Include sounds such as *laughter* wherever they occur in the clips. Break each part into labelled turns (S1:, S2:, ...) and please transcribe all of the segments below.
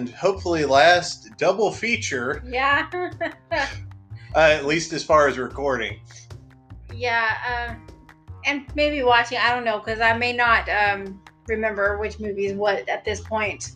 S1: and
S2: hopefully last double feature,
S3: Yeah. *laughs*
S2: uh, at least as far as recording.
S3: yeah. Um, and maybe watching. I don't know because I may not um, remember which movie is what at this point.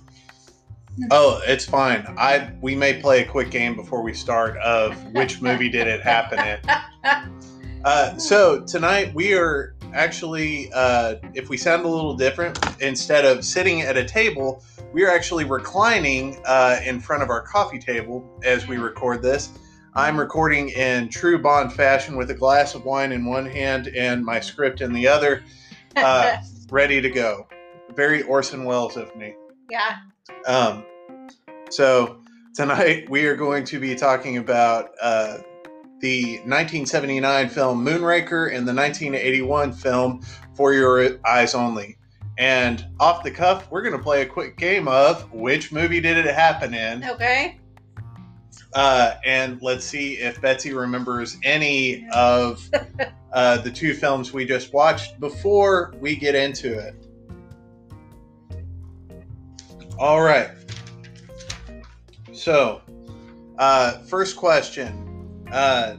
S2: Oh, it's fine. I we may play a quick game before we start of which movie did it happen in. *laughs* Uh, so tonight we are actually, uh, if we sound a little different, instead of sitting at a table, we are actually reclining uh, in front of our coffee table as we record this. I'm recording in true Bond fashion with a glass of wine in one hand and my script in the other, uh, *laughs* ready to go. Very Orson Welles of me.
S3: yeah.
S2: Um, so tonight we are going to be talking about uh, the 1979 film Moonraker and the 1981 film For Your Eyes Only. And off the cuff, we're going to play a quick game of which movie did it happen in?
S3: Okay.
S2: Uh, and let's see if Betsy remembers any of *laughs* uh, the two films we just watched before we get into it. All right. So, uh, first question. Uh,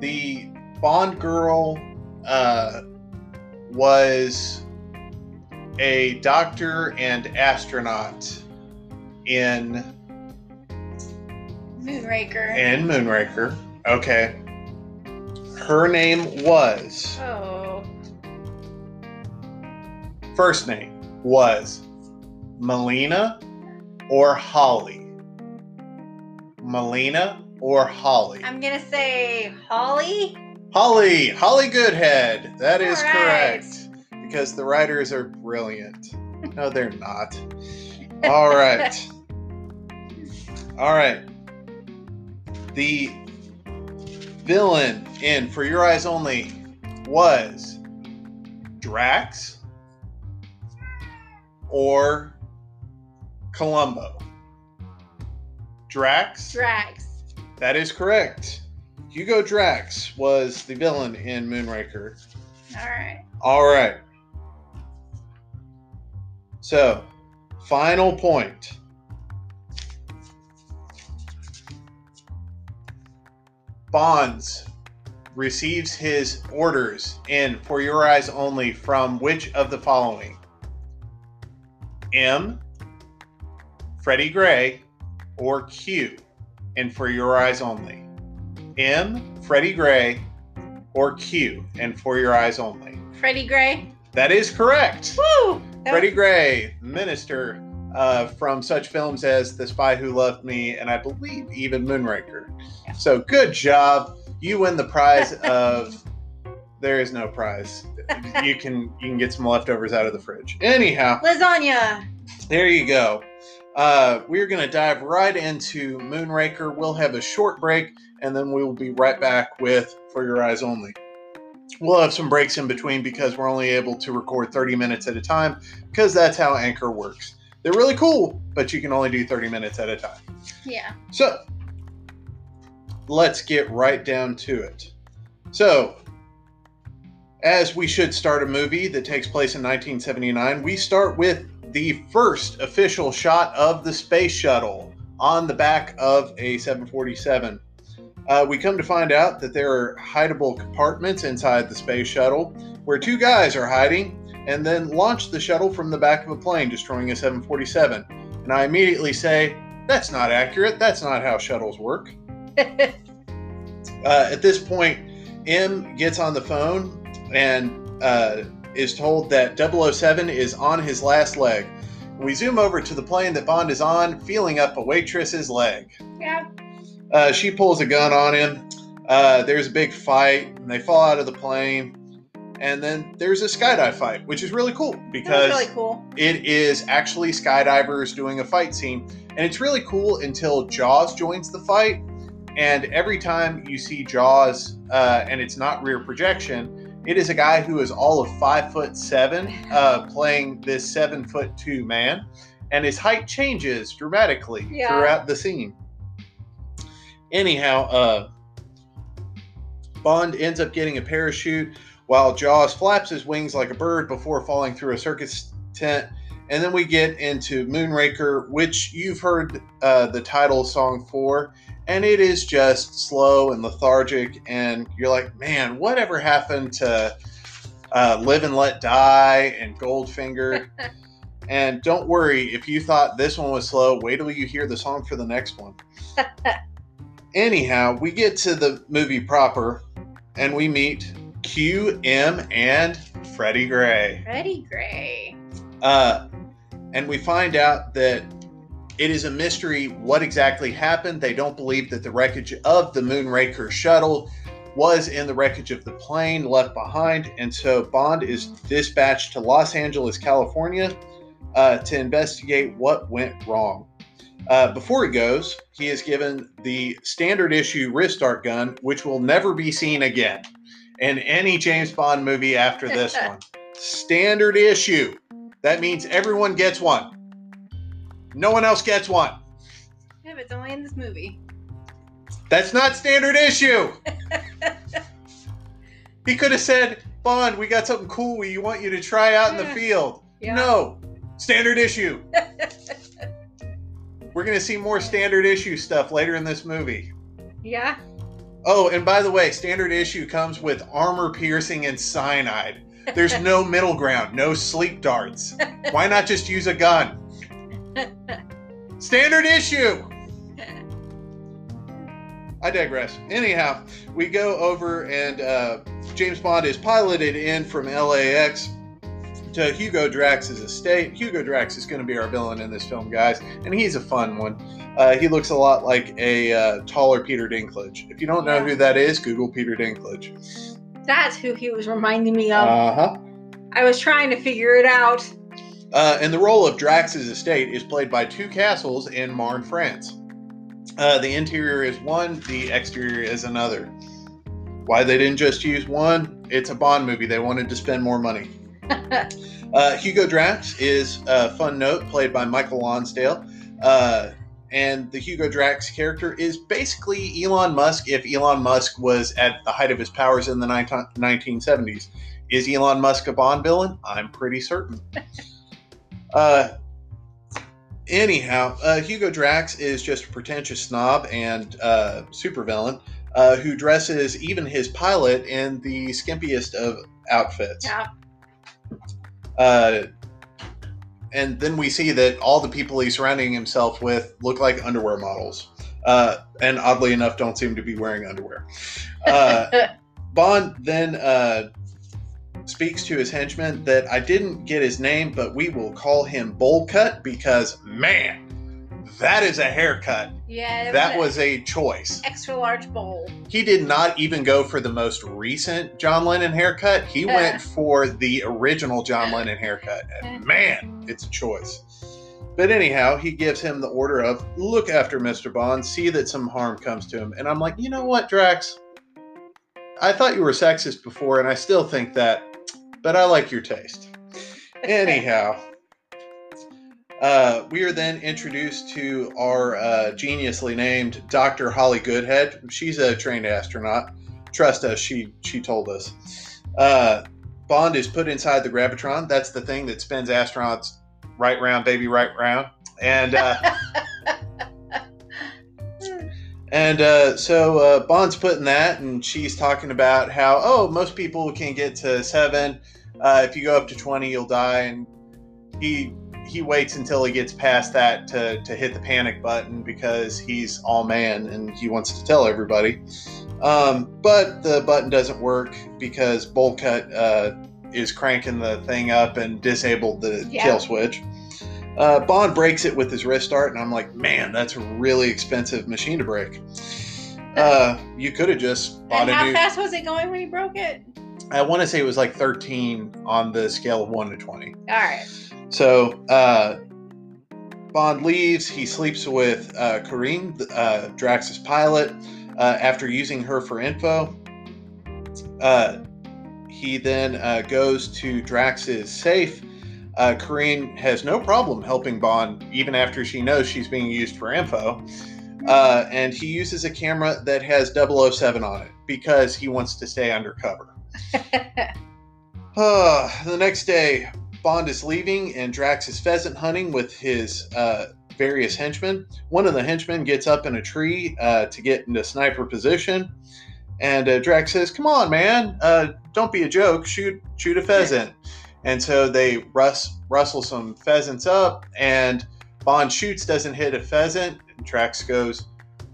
S2: the Bond girl uh, was a doctor and astronaut in
S3: Moonraker.
S2: in Moonraker. Okay. Her name was
S3: oh.
S2: first name was Melina or Holly. Melina or Holly.
S3: I'm gonna say Holly.
S2: Holly, Holly Goodhead. That is
S3: right.
S2: correct. Because the writers are brilliant. No, they're not. All right. *laughs* All right. The villain in For Your Eyes Only was Drax or Columbo. Drax.
S3: Drax.
S2: That is correct. Hugo Drax was the villain in Moonraker.
S3: All right.
S2: All right. So, final point. Bonds receives his orders in For Your Eyes Only from which of the following? M, Freddie Gray, or Q in For Your Eyes Only? M, Freddie Gray, or Q and For Your Eyes Only?
S3: Freddie Gray.
S2: That is correct.
S3: Woo!
S2: Freddie Gray, minister uh, from such films as The Spy Who Loved Me and I believe even Moonraker. So good job. You win the prize *laughs* of. There is no prize. You can you can get some leftovers out of the fridge. Anyhow,
S3: Lasagna.
S2: there you go. Uh, we're going to dive right into Moonraker. We'll have a short break and then we will be right back with For Your Eyes Only. We'll have some breaks in between because we're only able to record 30 minutes at a time because that's how Anchor works. They're really cool, but you can only do 30 minutes at a time.
S3: Yeah.
S2: So, let's get right down to it. So, as we should start a movie that takes place in 1979, we start with the first official shot of the space shuttle on the back of a 747. Uh, we come to find out that there are hideable compartments inside the space shuttle where two guys are hiding and then launch the shuttle from the back of a plane, destroying a 747. And I immediately say, that's not accurate. That's not how shuttles work. *laughs* Uh, at this point, M gets on the phone and uh, is told that 007 is on his last leg. We zoom over to the plane that Bond is on, feeling up a waitress's leg.
S3: yeah.
S2: Uh, she pulls a gun on him. Uh, there's a big fight, and they fall out of the plane. And then there's a skydive fight, which is really cool because
S3: really cool.
S2: it is actually skydivers doing a fight scene. And it's really cool until Jaws joins the fight. And every time you see Jaws, uh, and it's not rear projection, it is a guy who is all of five foot seven, uh, *laughs* playing this seven foot two man. And his height changes dramatically
S3: Yeah.
S2: throughout the scene. Anyhow, uh, Bond ends up getting a parachute while Jaws flaps his wings like a bird before falling through a circus tent. And then we get into Moonraker, which you've heard uh, the title song for, and it is just slow and lethargic. And you're like, man, whatever happened to uh, Live and Let Die and Goldfinger? *laughs* and don't worry, if you thought this one was slow, wait till you hear the song for the next one. *laughs* Anyhow, we get to the movie proper, and we meet Q, M, and Freddie Gray.
S3: Freddie Gray.
S2: Uh, and we find out that it is a mystery what exactly happened. They don't believe that the wreckage of the Moonraker shuttle was in the wreckage of the plane left behind. And so Bond is dispatched to Los Angeles, California uh, to investigate what went wrong. Uh, before he goes, he is given the standard issue wrist dart gun, which will never be seen again in any James Bond movie after this *laughs* one. Standard issue. That means everyone gets one. No one else gets one.
S3: Yeah, but it's only in this movie.
S2: That's not standard issue. *laughs* he could have said, Bond, we got something cool we want you to try out in the field.
S3: Yeah.
S2: No, standard issue. *laughs* We're going to see more standard issue stuff later in this movie.
S3: Yeah.
S2: Oh, and by the way, standard issue comes with armor piercing and cyanide. There's no *laughs* middle ground, no sleep darts. Why not just use a gun? *laughs* Standard issue. *laughs* I digress. Anyhow, we go over and uh, James Bond is piloted in from LAX to Hugo Drax's estate. Hugo Drax is going to be our villain in this film, guys, and he's a fun one. Uh, he looks a lot like a uh, taller Peter Dinklage. If you don't know
S3: Yeah.
S2: who that is, Google Peter Dinklage.
S3: That's who he was reminding me of.
S2: Uh huh.
S3: I was trying to figure it out.
S2: Uh, and the role of Drax's estate is played by two castles in Marne, France. Uh, the interior is one, the exterior is another. Why they didn't just use one? It's a Bond movie. They wanted to spend more money. *laughs* uh, Hugo Drax is a fun note, played by Michael Lonsdale. Uh, and the Hugo Drax character is basically Elon Musk if Elon Musk was at the height of his powers in the 19- 1970s. Is Elon Musk a Bond villain? I'm pretty certain. *laughs* uh, anyhow, uh, Hugo Drax is just a pretentious snob and uh, supervillain uh, who dresses even his pilot in the skimpiest of outfits.
S3: Yeah.
S2: Uh, and then we see that all the people he's surrounding himself with look like underwear models. Uh, and oddly enough, don't seem to be wearing underwear. Uh, *laughs* Bond then uh, speaks to his henchman that I didn't get his name, but we will call him Bowl Cut because, man, that is a haircut.
S3: yeah,
S2: That
S3: a
S2: was a choice.
S3: extra large bowl.
S2: He did not even go for the most recent John Lennon haircut. He
S3: Yeah.
S2: went for the original John uh. Lennon haircut. And uh. man, it's a choice. But anyhow, he gives him the order of look after Mr. Bond, see that some harm comes to him. And I'm like, you know what, Drax? I thought you were sexist before, and I still think that, but I like your taste. *laughs* Anyhow, uh, we are then introduced to our uh, geniusly named Dr. Holly Goodhead. She's a trained astronaut. Trust us, she she told us. Uh, Bond is put inside the gravitron. That's the thing that spins astronauts right round, baby, right round. And uh, *laughs* and uh, so uh, Bond's putting that, and she's talking about how oh most people can get to seven. Uh, if you go up to twenty, you'll die. And he he waits until he gets past that to, to hit the panic button because he's all man and he wants to tell everybody. Um, but the button doesn't work because Bullcut uh, is cranking the thing up and disabled the
S3: Yeah.
S2: kill switch. Uh, Bond breaks it with his wrist start, and I'm like, man, that's a really expensive machine to break. *laughs* Uh, you could have just bought
S3: And
S2: a
S3: how
S2: new.
S3: fast was it going when he broke it?
S2: I want to say it was like 13 on the scale of 1 to 20.
S3: All right.
S2: So uh, Bond leaves. He sleeps with uh, Corinne, uh, Drax's pilot, uh, after using her for info. Uh, he then uh, goes to Drax's safe. Uh, Corinne has no problem helping Bond, even after she knows she's being used for info. Uh, and he uses a camera that has 007 on it because he wants to stay undercover. Uh, *laughs* the next day, Bond is leaving and Drax is pheasant hunting with his uh, various henchmen. One of the henchmen gets up in a tree uh, to get into sniper position, and uh, Drax says, "Come on, man! Uh, don't be a joke. Shoot, shoot a pheasant." And so they rus- rustle some pheasants up, and Bond shoots, doesn't hit a pheasant. And Drax goes,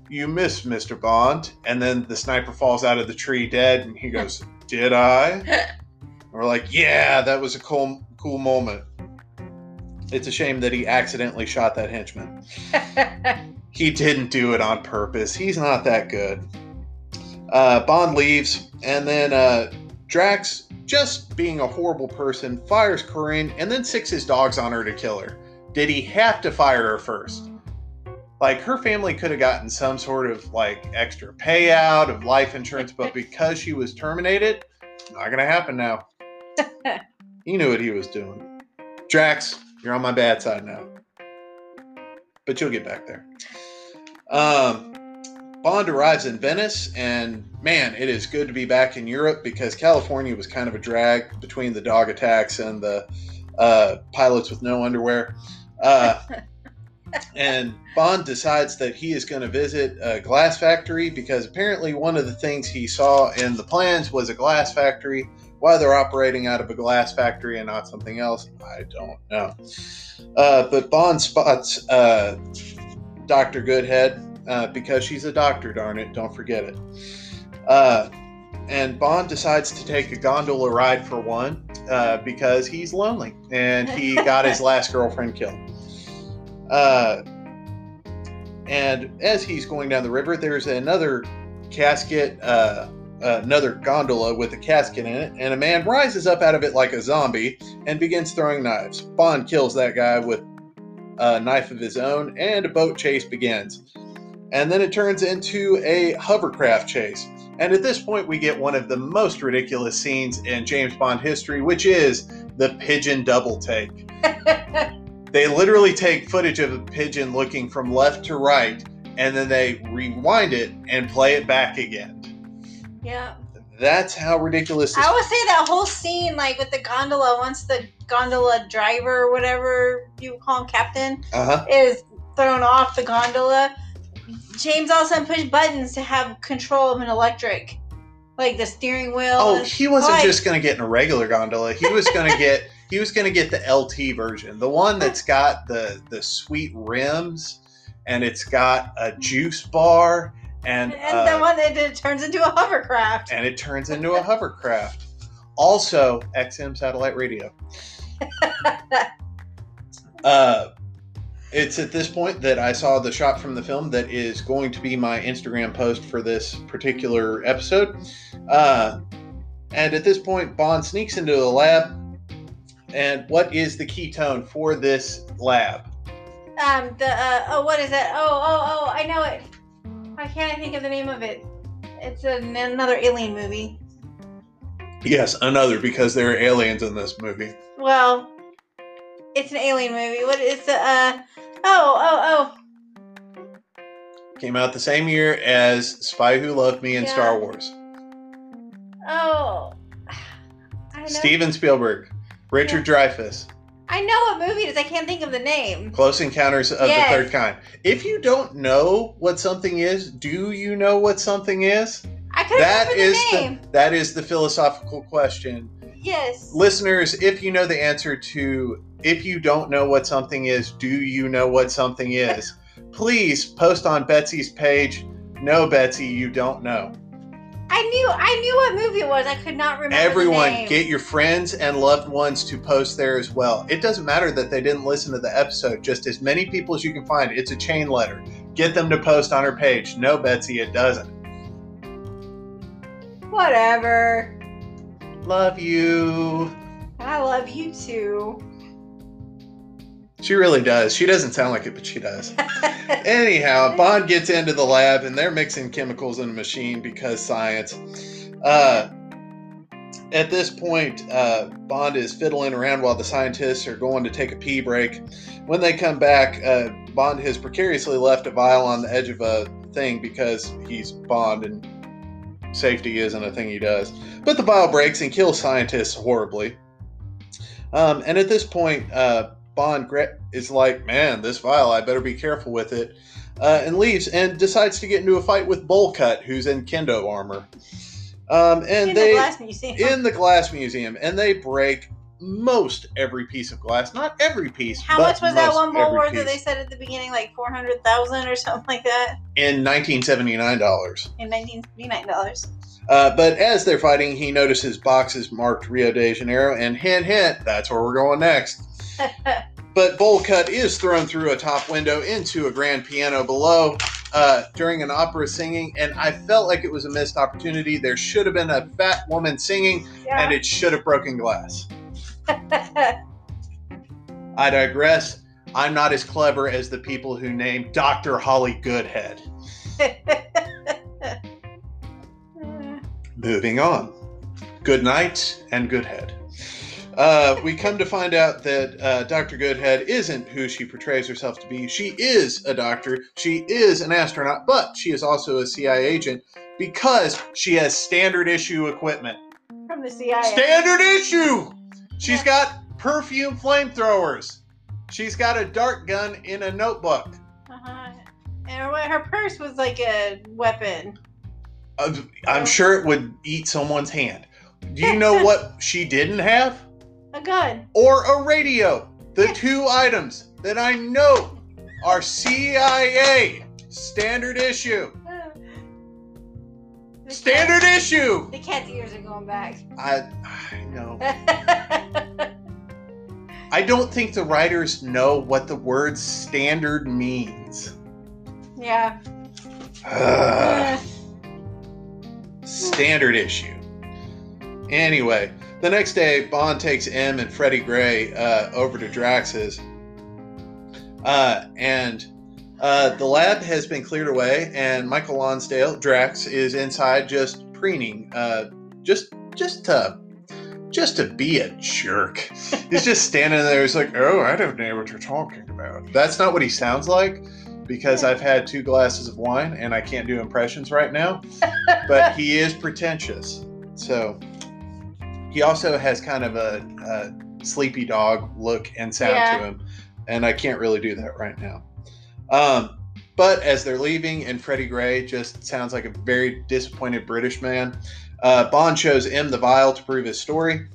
S2: "You missed, Mister Bond." And then the sniper falls out of the tree dead, and he goes, "Did I?" *laughs* We're like, yeah, that was a cool, cool moment. It's a shame that he accidentally shot that henchman. *laughs* He didn't do it on purpose. He's not that good. Uh, Bond leaves, and then uh, Drax, just being a horrible person, fires Corinne and then sicks his dogs on her to kill her. Did he have to fire her first? Like her family could have gotten some sort of like extra payout of life insurance, but *laughs* because she was terminated, not gonna happen now. *laughs* he knew what he was doing. Drax, you're on my bad side now. But you'll get back there. Um, Bond arrives in Venice, and man, it is good to be back in Europe because California was kind of a drag between the dog attacks and the uh, pilots with no underwear. Uh, *laughs* and Bond decides that he is going to visit a glass factory because apparently one of the things he saw in the plans was a glass factory. Why they're operating out of a glass factory and not something else, I don't know. Uh, but Bond spots uh, Dr. Goodhead uh, because she's a doctor, darn it, don't forget it. Uh, and Bond decides to take a gondola ride for one uh, because he's lonely and he got his *laughs* last girlfriend killed. Uh, and as he's going down the river, there's another casket, uh, another gondola with a casket in it, and a man rises up out of it like a zombie and begins throwing knives. Bond kills that guy with a knife of his own, and a boat chase begins. And then it turns into a hovercraft chase. And at this point, we get one of the most ridiculous scenes in James Bond history, which is the pigeon double take. *laughs* They literally take footage of a pigeon looking from left to right, and then they rewind it and play it back again.
S3: Yeah.
S2: That's how ridiculous
S3: I would say that whole scene, like with the gondola, once the gondola driver or whatever you call him, captain,
S2: Uh-huh.
S3: is thrown off the gondola, James all of a sudden pushed buttons to have control of an electric, like the steering wheel.
S2: Oh,
S3: and-
S2: he wasn't just going to get in a regular gondola. He was going *laughs* to get he was going to get the LT version, the one that's got the the sweet rims, and it's got a juice bar, and
S3: and
S2: uh,
S3: the one that it turns into a hovercraft.
S2: and it turns into a hovercraft. Also, XM satellite radio. *laughs* Uh, it's at this point that I saw the shot from the film that is going to be my Instagram post for this particular episode. Uh, and at this point, Bond sneaks into the lab. And what is the key tone for this lab?
S3: Um, the uh, oh, what is that? Oh, oh, oh, I know it. Why can't I think of the name of it? It's an, another alien movie.
S2: Yes, another because there are aliens in this movie.
S3: Well, it's an alien movie. What is the uh? Oh, oh, oh.
S2: Came out the same year as Spy Who Loved Me and
S3: Yeah.
S2: Star Wars.
S3: oh, oh. *sighs* I know.
S2: Steven Spielberg, Richard Dreyfuss,
S3: I know what movie it is. I can't think of the name.
S2: Close Encounters of
S3: Yes.
S2: the Third Kind. If you don't know what something is, do you know what something is?
S3: I couldn't
S2: That is
S3: the name.
S2: the that is the philosophical question.
S3: Yes.
S2: Listeners, if you know the answer to if you don't know what something is, do you know what something is? *laughs* Please post on Betsy's page. No, Betsy, you don't know.
S3: I knew. I knew what movie it was. I could not remember.
S2: Everyone, get your friends and loved ones to post there as well. It doesn't matter that they didn't listen to the episode, just as many people as you can find. It's a chain letter. Get them to post on her page. No, Betsy, it doesn't.
S3: Whatever.
S2: Love you.
S3: I love you too.
S2: She really does. She doesn't sound like it, but she does. Anyhow, Bond gets into the lab and they're mixing chemicals in a machine because science. Uh, at this point, uh, Bond is fiddling around while the scientists are going to take a pee break. When they come back, uh, Bond has precariously left a vial on the edge of a thing because he's Bond and safety isn't a thing he does. But the vial breaks and kills scientists horribly. Um, and at this point, uh, Bond is like, man, this vial, I better be careful with it, uh, and leaves and decides to get into a fight with Bullcut, who's in kendo armor. Um, and
S3: in
S2: they
S3: the glass museum.
S2: in the glass museum, and they break most every piece of glass. Not every piece.
S3: How
S2: but
S3: much was that one worth that they said at the beginning, like four hundred thousand or something like that,
S2: in nineteen seventy nine dollars.
S3: in nineteen seventy nine dollars.
S2: Uh, but as they're fighting, he notices boxes marked Rio de Janeiro, and hint, hint, that's where we're going next. *laughs* But bowl cut is thrown through a top window into a grand piano below uh, during an opera singing, and I felt like it was a missed opportunity. There should have been a fat woman singing,
S3: yeah.
S2: and it should have broken glass. I digress. I'm not as clever as the people who named Dr. Holly Goodhead. *laughs* Moving on. Good night and Goodhead. Uh, we come to find out that uh, Dr. Goodhead isn't who she portrays herself to be. She is a doctor, she is an astronaut, but she is also a CIA agent because she has standard issue equipment.
S3: From the CIA.
S2: Standard issue! She's got perfume flamethrowers. She's got a dart gun in a notebook.
S3: uh-huh. And her, her purse was like a weapon.
S2: Uh, I'm sure it would eat someone's hand. Do you know *laughs* what she didn't have?
S3: A gun.
S2: Or a radio. The two items that I know are CIA standard issue. Oh.
S3: The
S2: Standard issue.
S3: The cat's ears are going back.
S2: I I know. *laughs* I don't think the writers know what the word standard means.
S3: yeah.
S2: Ugh. standard issue. Anyway, the next day, Bond takes M and Freddie Gray uh, over to Drax's, uh, and uh, the lab has been cleared away, and Michael Lonsdale, Drax, is inside just preening, uh, just just to just to be a jerk. He's just standing there. He's like, "Oh, I don't know what you're talking about." That's not what he sounds like because I've had two glasses of wine and I can't do impressions right now. but he is pretentious. So he also has kind of a, a sleepy dog look and sound
S3: Yeah.
S2: to him, and I can't really do that right now. Um, but as they're leaving, and Freddie Gray just sounds like a very disappointed British man. Uh, Bond shows M the vial to prove his story.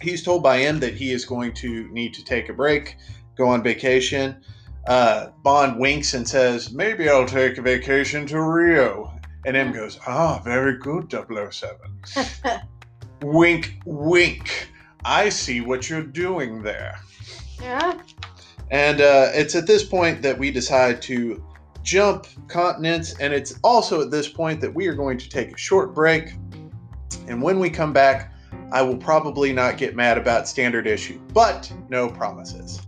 S2: He's told by M that he is going to need to take a break, go on vacation. Uh, Bond winks and says, Maybe I'll take a vacation to Rio. And M goes, Ah, very good, 007. *laughs* wink, wink. I see what you're doing there.
S3: Yeah.
S2: And uh, it's at this point that we decide to jump continents. And it's also at this point that we are going to take a short break. And when we come back, I will probably not get mad about standard issue, but no promises.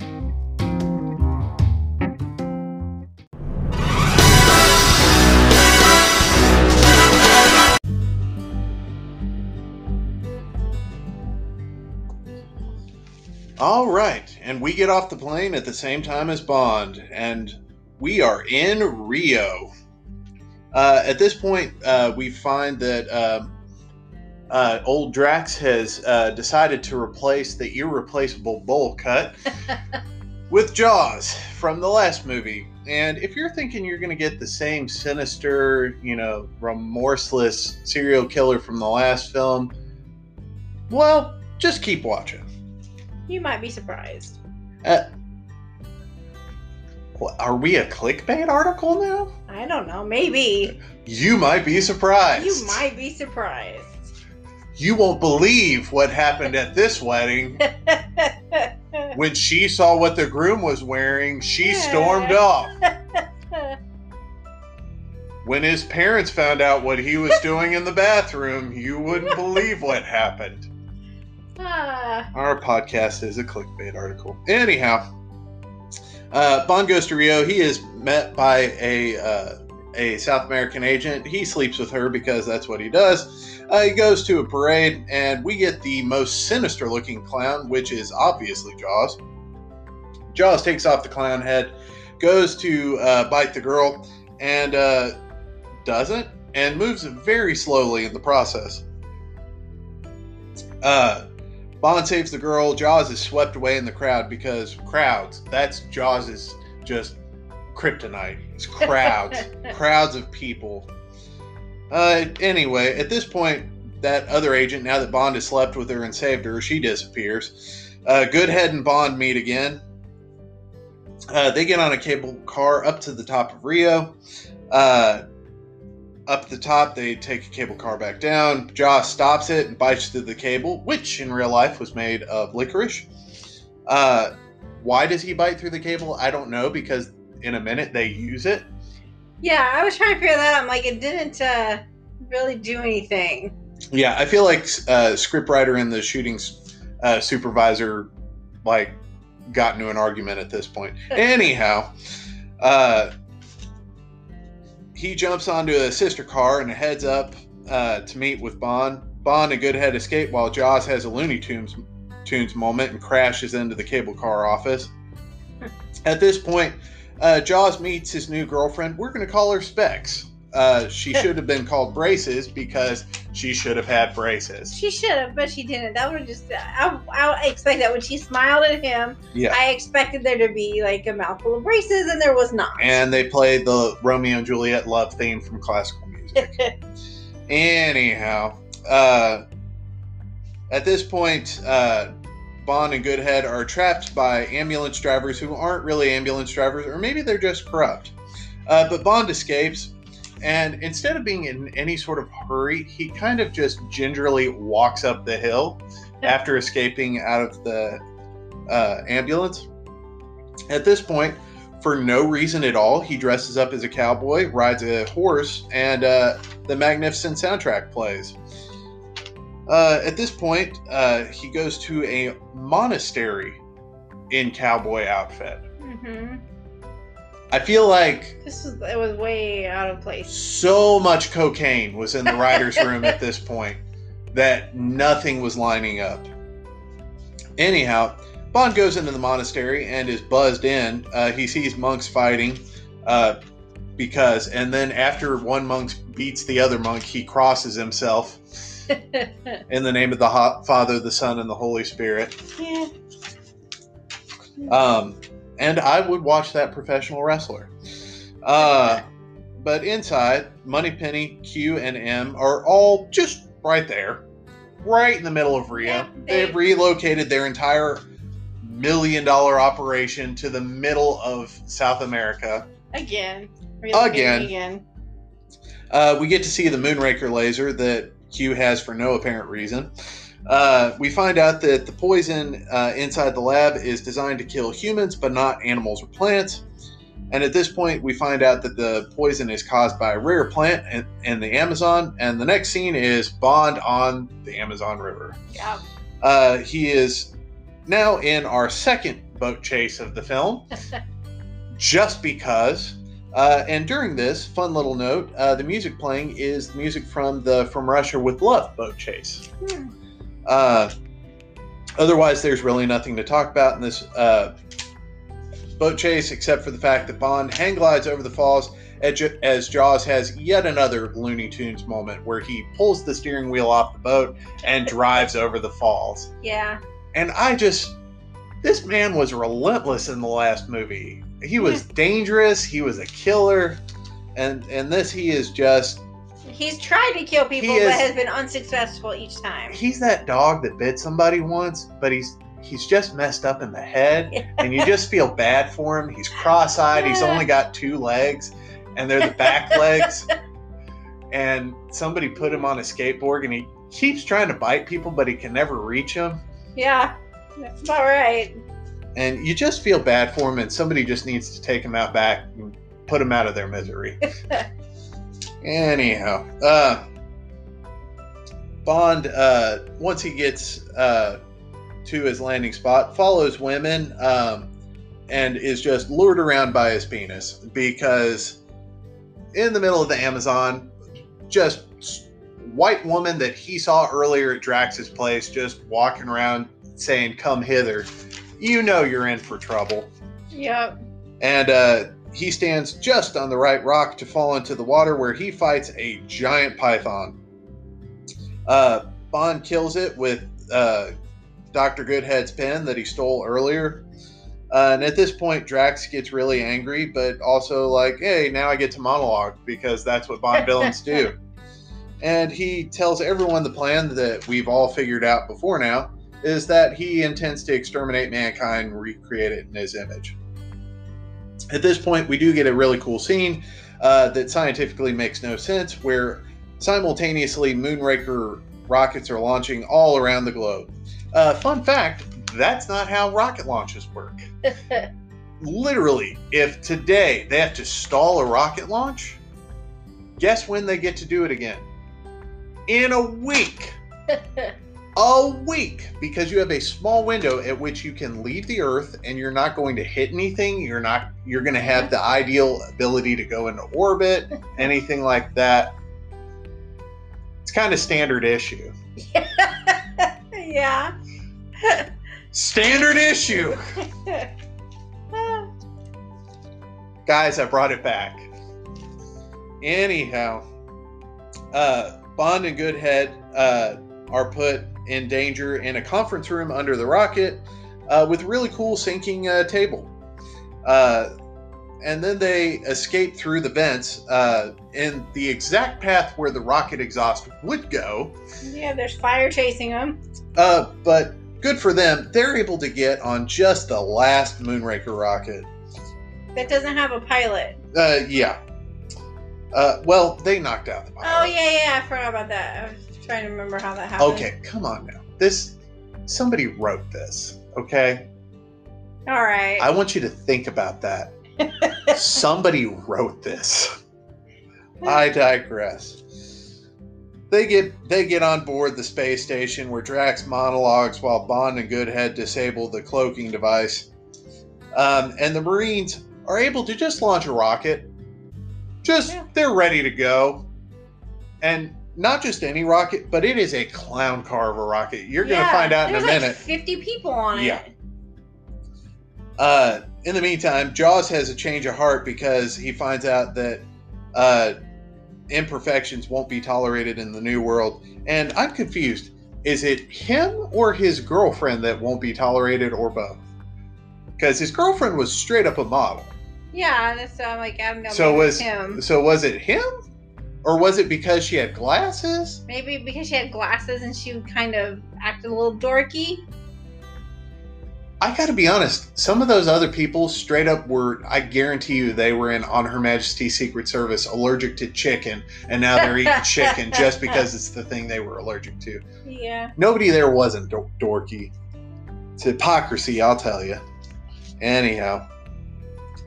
S2: All right, and we get off the plane at the same time as Bond, and we are in Rio. Uh, at this point, uh, we find that um uh, old Drax has uh, decided to replace the irreplaceable bowl cut *laughs* with Jaws from the last movie. And if you're thinking you're going to get the same sinister, you know, remorseless serial killer from the last film, well, just keep watching.
S3: You might be surprised.
S2: Uh, are we a clickbait article now?
S3: I don't know. Maybe.
S2: You might be surprised.
S3: You might be surprised.
S2: You won't believe what happened at this wedding. *laughs* When she saw what the groom was wearing, she stormed off. *laughs* When his parents found out what he was doing in the bathroom, you wouldn't believe what happened.
S3: Ah,
S2: Our podcast is a clickbait article. Anyhow, uh, Bond goes to Rio. He is met by a uh, a South American agent. He sleeps with her because that's what he does. Uh, he goes to a parade, and we get the most sinister looking clown, which is obviously Jaws. Jaws takes off the clown head, goes to uh, bite the girl, and uh, doesn't, and moves very slowly in the process. Uh, Bond saves the girl. Jaws is swept away in the crowd because crowds. That's Jaws' is just kryptonite. It's crowds, *laughs* crowds of people. Uh, anyway, at this point, that other agent, now that Bond has slept with her and saved her, she disappears. Uh, Goodhead and Bond meet again. Uh, they get on a cable car up to the top of Rio. Uh, up the top, they take a cable car back down. Jaws stops it and bites through the cable, which in real life was made of licorice. Uh, why does he bite through the cable? I don't know because in a minute they use it.
S3: yeah, I was trying to figure that out. I'm like, it didn't uh, really do anything.
S2: Yeah, I feel like uh, scriptwriter and the shooting uh, supervisor like got into an argument at this point. Anyhow, uh, he jumps onto a sister car and heads up uh, to meet with Bond. Bond and Goodhead escape while Jaws has a Looney Tunes Tunes moment and crashes into the cable car office. *laughs* At this point, uh, Jaws meets his new girlfriend. We're going to call her Specs. Uh, she should have been called Braces because she should have had braces.
S3: She should have, but she didn't. That would just. I, I expect that when she smiled at him,
S2: Yeah.
S3: I expected there to be like a mouthful of braces, and there was not.
S2: and they played the Romeo and Juliet love theme from classical music. *laughs* Anyhow, uh, at this point, uh, Bond and Goodhead are trapped by ambulance drivers who aren't really ambulance drivers, or maybe they're just corrupt. Uh, but Bond escapes, and instead of being in any sort of hurry, he kind of just gingerly walks up the hill after escaping out of the uh, ambulance. At this point, for no reason at all, he dresses up as a cowboy, rides a horse, and uh, the magnificent soundtrack plays. Uh, at this point, uh, he goes to a monastery in cowboy outfit.
S3: hmm
S2: I feel like
S3: This was it was way out of place.
S2: so much cocaine was in the writer's room at this point that nothing was lining up. Anyhow, Bond goes into the monastery and is buzzed in. Uh, he sees monks fighting uh, because, and then after one monk beats the other monk, he crosses himself *laughs* in the name of the Ho- Father, the Son, and the Holy Spirit.
S3: yeah.
S2: Um, and I would watch that professional wrestler. Uh, but inside, Moneypenny, Q, and M are all just right there, right in the middle of Rio.
S3: Yeah, they-
S2: They've relocated their entire million dollar operation to the middle of South America.
S3: Again.
S2: Again.
S3: Again.
S2: Uh, we get to see the Moonraker laser that Q has for no apparent reason. Uh, we find out that the poison uh, inside the lab is designed to kill humans, but not animals or plants. And at this point, we find out that the poison is caused by a rare plant in, in the Amazon. And the next scene is Bond on the Amazon River.
S3: Yeah.
S2: Uh, he is now in our second boat chase of the film, *laughs* just because. Uh, and during this fun little note, uh, the music playing is the music from the From Russia with Love boat chase.
S3: Hmm.
S2: Uh, otherwise, there's really nothing to talk about in this uh, boat chase except for the fact that Bond hang glides over the falls as Jaws has yet another Looney Tunes moment where he pulls the steering wheel off the boat and drives over the falls.
S3: Yeah.
S2: And I just, this man was relentless in the last movie. He was dangerous. He was a killer, and and this he is just.
S3: He's tried to kill people,
S2: is-
S3: but has been unsuccessful each time.
S2: He's that dog that bit somebody once, but he's he's just messed up in the head, *laughs* and you just feel bad for him. He's cross-eyed. He's only got two legs, and they're the back *laughs* legs. And somebody put him on a skateboard, and he keeps trying to bite people, but he can never reach them.
S3: Yeah. That's about right.
S2: and you just feel bad for him and somebody just needs to take him out back and put him out of their misery *laughs* anyhow uh bond uh once he gets uh to his landing spot follows women um and is just lured around by his penis because in the middle of the amazon just white woman that he saw earlier at drax's place just walking around saying come hither you know you're in for trouble
S3: Yep.
S2: and uh, he stands just on the right rock to fall into the water where he fights a giant python. Uh, Bond kills it with uh, Dr. Goodhead's pen that he stole earlier. Uh, and at this point, Drax gets really angry, but also like, hey, now I get to monologue because that's what Bond villains do. *laughs* And he tells everyone the plan that we've all figured out before now is that he intends to exterminate mankind and recreate it in his image. At this point, we do get a really cool scene uh, that scientifically makes no sense, where simultaneously Moonraker rockets are launching all around the globe. Uh, fun fact that's not how rocket launches work. *laughs* Literally, if today they have to stall a rocket launch, guess when they get to do it again? In a week *laughs* a week because you have a small window at which you can leave the earth and you're not going to hit anything. You're not you're going to have the ideal ability to go into orbit *laughs* anything like that. It's kind of standard issue. *laughs*
S3: Yeah.
S2: standard issue. *laughs* Guys i brought it back. Anyhow uh bond and goodhead uh are put in danger in a conference room under the rocket uh, with a really cool sinking uh, table. Uh, and then they escape through the vents uh, in the exact path where the rocket exhaust would go.
S3: yeah, there's fire chasing them.
S2: Uh, but good for them, they're able to get on just the last Moonraker rocket.
S3: That doesn't have a pilot.
S2: Uh, yeah. Uh, well, they knocked out the pilot.
S3: Oh, yeah, yeah. I forgot about that. Trying to remember how that happened.
S2: Okay, come on now. This somebody wrote this. Okay,
S3: All right.
S2: I want you to think about that. *laughs* somebody wrote this. I digress. They get they get on board the space station where Drax monologues while Bond and Goodhead disable the cloaking device, um, and the Marines are able to just launch a rocket. Just
S3: Yeah.
S2: they're ready to go, and not just any rocket, but it is a clown car of a rocket. You're going to find out in a
S3: there's like
S2: minute.
S3: 50 people on it.
S2: Yeah. Uh, in the meantime, Jaws has a change of heart because he finds out that uh, imperfections won't be tolerated in the new world. And I'm confused. Is it him or his girlfriend that won't be tolerated, or both? Because his girlfriend was straight up a model.
S3: Yeah, so I'm like, I don't know.
S2: So was
S3: him.
S2: so was it him, or was it because she had glasses?
S3: Maybe because she had glasses and she kind of acted a little dorky.
S2: I got to be honest. Some of those other people straight up were. I guarantee you, they were in On Her Majesty's Secret Service allergic to chicken, and now they're eating *laughs* chicken just because it's the thing they were allergic to.
S3: Yeah.
S2: Nobody there wasn't dor- dorky. It's hypocrisy, I'll tell you. Anyhow,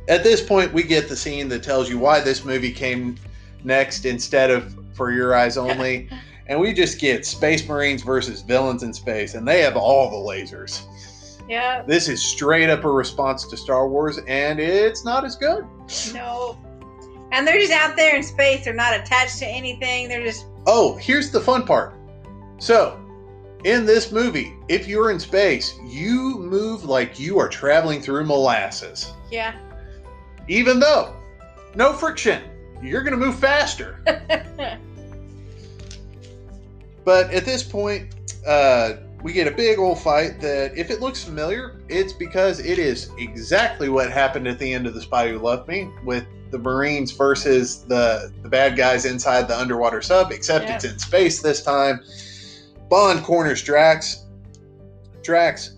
S2: at this point, we get the scene that tells you why this movie came next instead of For Your Eyes Only. and we just get Space Marines versus villains in space, and they have all the lasers.
S3: Yeah.
S2: This is straight up a response to Star Wars, and it's not as good.
S3: No. And they're just out there in space. They're not attached to anything. They're just
S2: Oh, here's the fun part. So, in this movie, if you're in space, you move like you are traveling through molasses.
S3: yeah.
S2: Even though no friction, you're going to move faster. *laughs* But at this point, uh, we get a big old fight that, if it looks familiar, it's because it is exactly what happened at the end of The Spy Who Loved Me with the Marines versus the, the bad guys inside the underwater sub, except it's in space this time. Bond corners Drax. Drax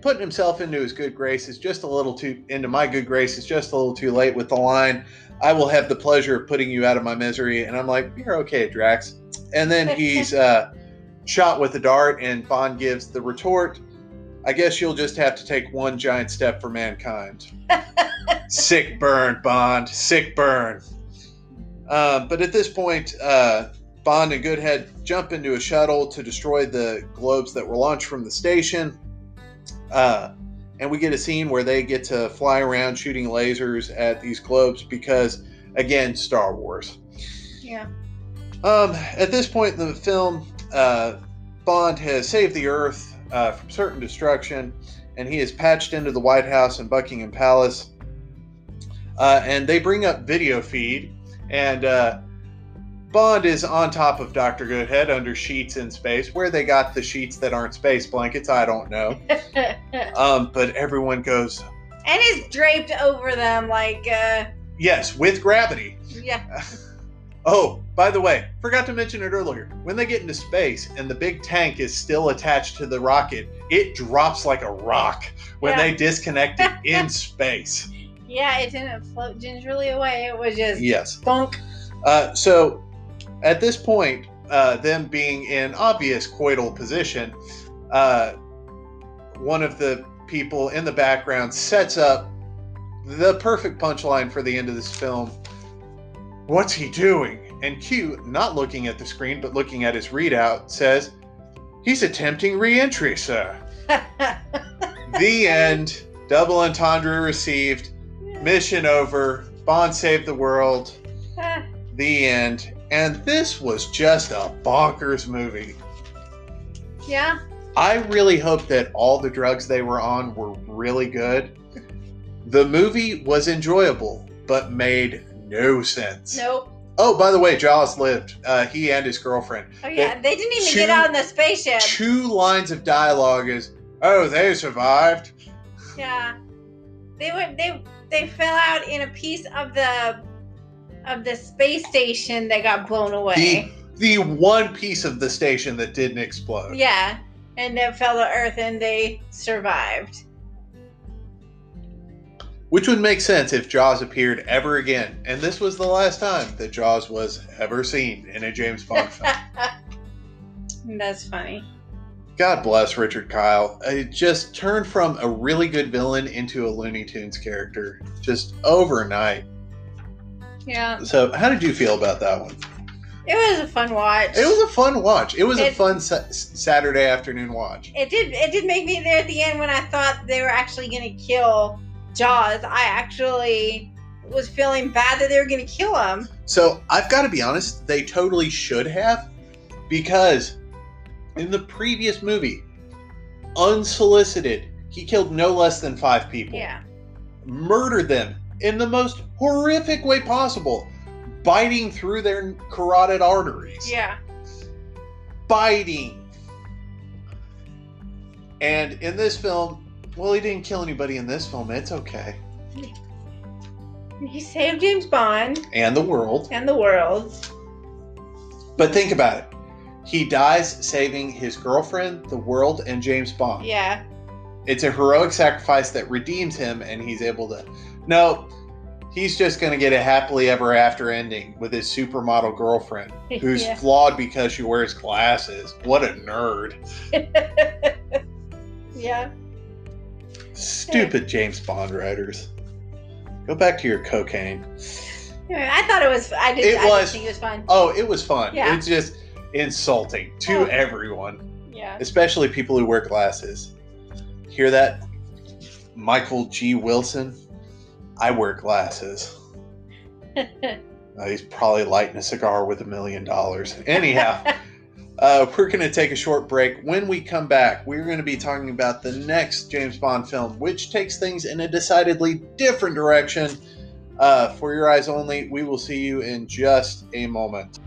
S2: putting himself into his good graces just a little too into my good graces just a little too late with the line. I will have the pleasure of putting you out of my misery. And i'm like you're okay drax. And then *laughs* he's uh, shot with a dart and bond gives the retort. I guess you'll just have to take one giant step for mankind. *laughs* Sick burn bond. Sick burn. Um, but at this point uh, bond and goodhead jump into a shuttle to destroy the globes that were launched from the station uh, and we get a scene where they get to fly around shooting lasers at these globes because, again, Star Wars.
S3: Yeah.
S2: Um, at this point in the film, uh, Bond has saved the Earth uh, from certain destruction, and he is patched into the White House and Buckingham Palace. Uh, and they bring up video feed, and uh, Bond is on top of Dr. Goodhead under sheets in space. Where they got the sheets that aren't space blankets, I don't know. *laughs* Um, but everyone goes,
S3: And is draped over them like uh
S2: yes, with gravity.
S3: yeah. *laughs*
S2: Oh, by the way, forgot to mention it earlier. When they get into space and the big tank is still attached to the rocket, it drops like a rock when
S3: Yeah.
S2: they disconnect it *laughs* in space.
S3: Yeah, it didn't float gingerly away. It was just
S2: Yes.
S3: bunk.
S2: Uh, so at this point, uh, them being in obvious coital position, uh, one of the people in the background sets up the perfect punchline for the end of this film. What's he doing? And Q, not looking at the screen but looking at his readout, says, He's attempting re entry, sir. *laughs* the end. Double entendre received. Mission over. Bond saved the world. *laughs* The end. And this was just a bonkers movie.
S3: yeah.
S2: I really hope that all the drugs they were on were really good. The movie was enjoyable, but made no sense.
S3: Nope.
S2: Oh, by the way, Jaws lived. Uh, he and his girlfriend.
S3: Oh yeah, they didn't even
S2: two-
S3: get out in the spaceship.
S2: Two lines of dialogue is, "Oh, they survived."
S3: Yeah. They went they they fell out in a piece of the of the space station that got blown away.
S2: the one piece of the station that didn't explode.
S3: Yeah. And then fell to Earth and they survived.
S2: Which would make sense if Jaws appeared ever again, and this was the last time that Jaws was ever seen in a James Bond *laughs* film.
S3: That's funny.
S2: God bless Richard Kiel. It just turned from a really good villain into a Looney Tunes character just overnight.
S3: Yeah.
S2: So, how did you feel about that one?
S3: It was a fun watch.
S2: It was a fun watch. It was a fun sa- Saturday afternoon watch.
S3: it did it did make me there at the end when I thought they were actually gonna kill Jaws. I actually was feeling bad that they were gonna kill him.
S2: So, I've got to be honest, they totally should have.
S4: because in the previous movie, unsolicited, he killed no less than five people.
S3: Yeah.
S4: Murdered them in the most horrific way possible, biting through their carotid arteries.
S3: Yeah.
S4: Biting. And in this film, well, he didn't kill anybody in this film. It's okay.
S3: He saved James Bond
S4: And the world.
S3: and the world.
S4: But think about it. He dies saving his girlfriend, the world, and James Bond.
S3: Yeah.
S4: It's a heroic sacrifice that redeems him, and he's able to. No, he's just going to get a happily ever after ending with his supermodel girlfriend, *laughs* who's
S3: Yeah.
S4: flawed because she wears glasses. What a nerd. *laughs*
S3: yeah.
S4: Stupid James Bond writers. Go back to your cocaine.
S3: I thought it was. I didn't.
S4: It
S3: I
S4: was-
S3: did think it was fun.
S4: Oh, it was fun.
S3: Yeah.
S4: It's just insulting to
S3: Oh.
S4: everyone,
S3: Yeah.
S4: especially people who wear glasses. Hear that? Michael G. Wilson? I wear glasses. Uh, *laughs* he's probably lighting a cigar with a million dollars. Anyhow, uh, we're going to take a short break. When we come back, we're going to be talking about the next James Bond film, which takes things in a decidedly different direction. Uh, for your eyes only, we will see you in just a moment.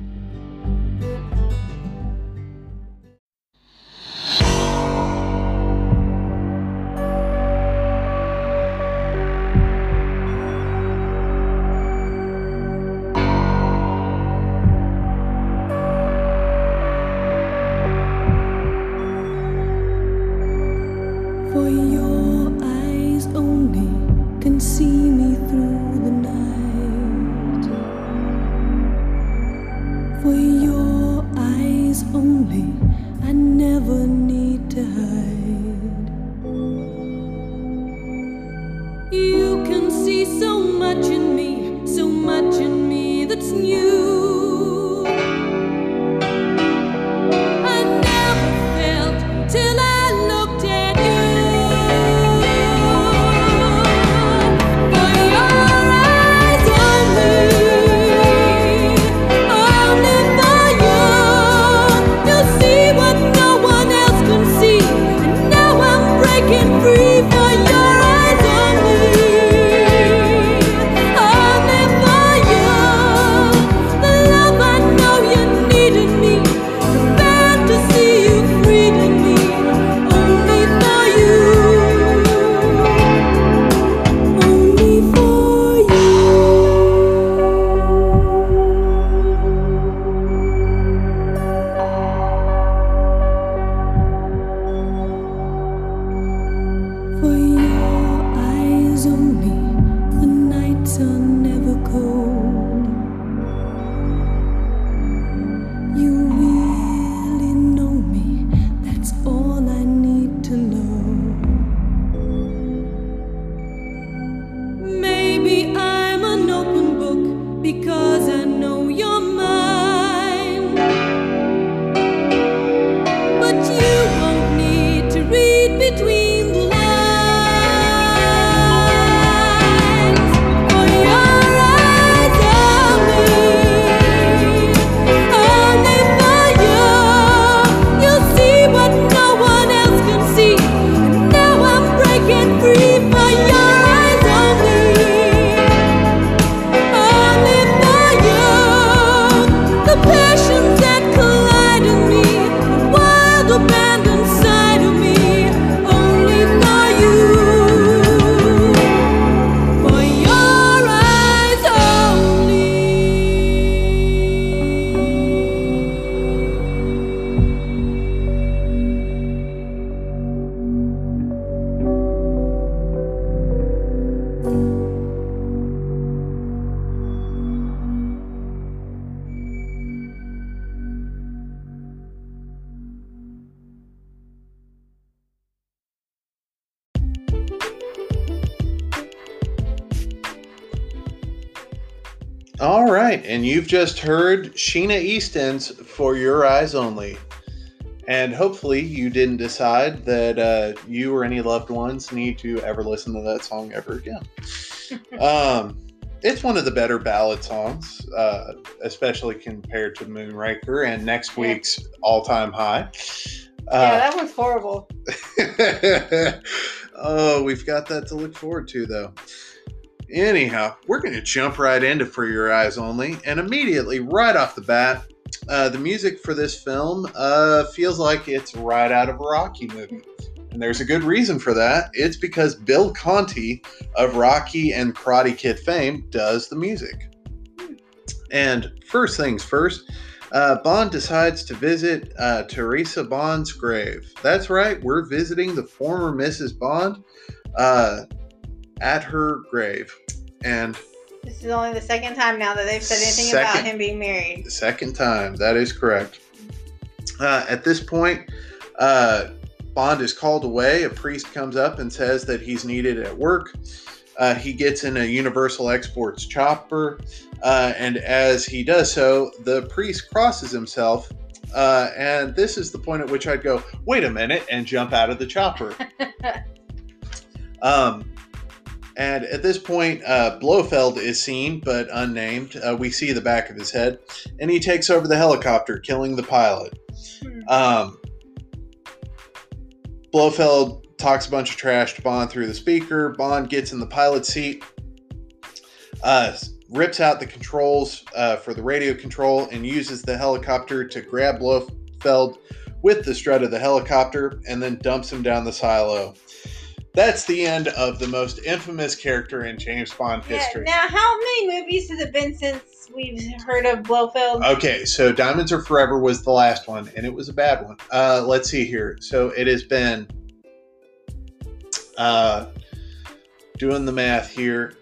S4: Just heard Sheena Easton's For Your Eyes Only. And hopefully, you didn't decide that uh, you or any loved ones need to ever listen to that song ever again. *laughs* um,
S2: it's one of the better ballad songs, uh, especially compared to Moonraker and next
S3: Yeah.
S2: week's all-time high.
S3: yeah,
S2: Uh,
S3: that one's horrible. *laughs*
S2: oh, we've got that to look forward to, though. Anyhow, we're going to jump right into For Your Eyes Only, and immediately, right off the bat, uh, the music for this film uh, feels like it's right out of a Rocky movie. And there's a good reason for that. It's because Bill Conti of Rocky and Karate Kid fame does the music. And first things first, uh, Bond decides to visit uh, Teresa Bond's grave. That's right, we're visiting the former Mrs. Bond uh, at her grave. And
S3: This is only the second time now that they've said anything about him being married.
S2: the second time, that is correct. Uh, at this point, uh, Bond is called away. A priest comes up and says that he's needed at work. Uh, he gets in a Universal Exports chopper, uh, and as he does so, the priest crosses himself. Uh, and this is the point at which I'd go, wait a minute, and jump out of the chopper. *laughs* um, and at this point, uh, Blofeld is seen but unnamed. Uh, we see the back of his head, and he takes over the helicopter, killing the pilot. Um, Blofeld talks a bunch of trash to Bond through the speaker. Bond gets in the pilot seat, uh, rips out the controls uh, for the radio control, and uses the helicopter to grab Blofeld with the strut of the helicopter and then dumps him down the silo. That's the end of the most infamous character in James Bond
S3: Yeah,
S2: history.
S3: now, how many movies has it been since we've heard of Blofeld?
S2: Okay, so Diamonds Are Forever was the last one, and it was a bad one. Uh, let's see here. So it has been uh, doing the math here.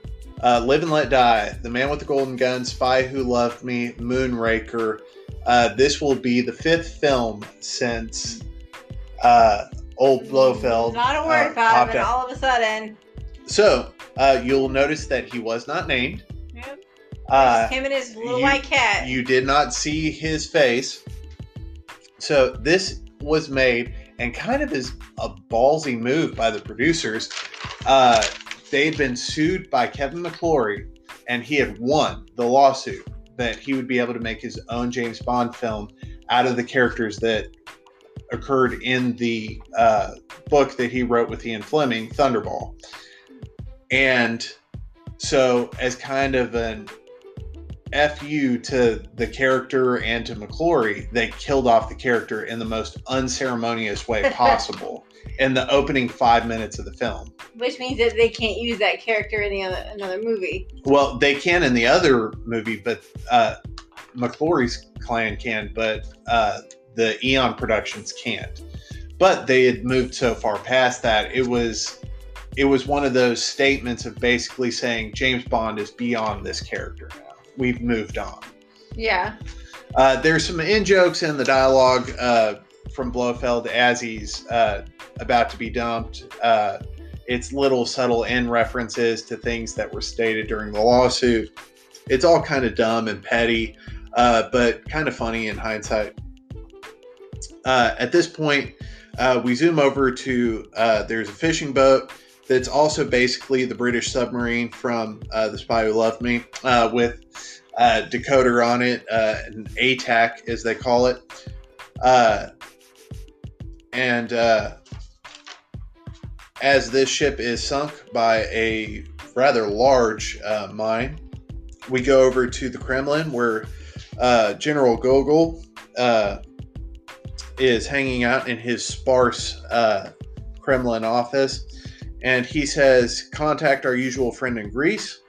S2: Uh, Live and Let Die, The Man with the Golden Gun, Spy Who Loved Me, Moonraker. Uh, this will be the fifth film since uh, Old Blofeld.
S3: Not a word
S2: uh,
S3: about him, and all of a sudden,
S2: So uh, you'll notice that he was not named.
S3: yep,
S2: Uh,
S3: him and his little
S2: you-
S3: white cat.
S2: You did not see his face. So this was made and kind of is a ballsy move by the producers. Uh, they'd been sued by Kevin McClory, and he had won the lawsuit that he would be able to make his own James Bond film out of the characters that occurred in the uh, book that he wrote with Ian Fleming, Thunderball. And so, as kind of an fu to the character and to McClory, they killed off the character in the most unceremonious way *laughs* possible in the opening five minutes of the film.
S3: which means that they can't use that character in the other another movie.
S2: Well, they can in the other movie, but uh, McClory's clan can, but uh, the Eon Productions can't. But they had moved so far past that it was it was one of those statements of basically saying James Bond is beyond this character now. We've moved on.
S3: Yeah.
S2: Uh, there's some in jokes in the dialogue uh, from Blofeld as he's uh, about to be dumped. Uh, it's little subtle in references to things that were stated during the lawsuit. It's all kind of dumb and petty, uh, but kind of funny in hindsight. Uh, at this point, uh, we zoom over to uh, there's a fishing boat that's also basically the British submarine from uh, The Spy Who Loved Me uh, with uh, decoder on it, an ATAC as they call it. And as this ship is sunk by a rather large mine, we go over to the Kremlin where General Gogol is hanging out in his sparse uh, Kremlin office. And he says, Contact our usual friend in Greece.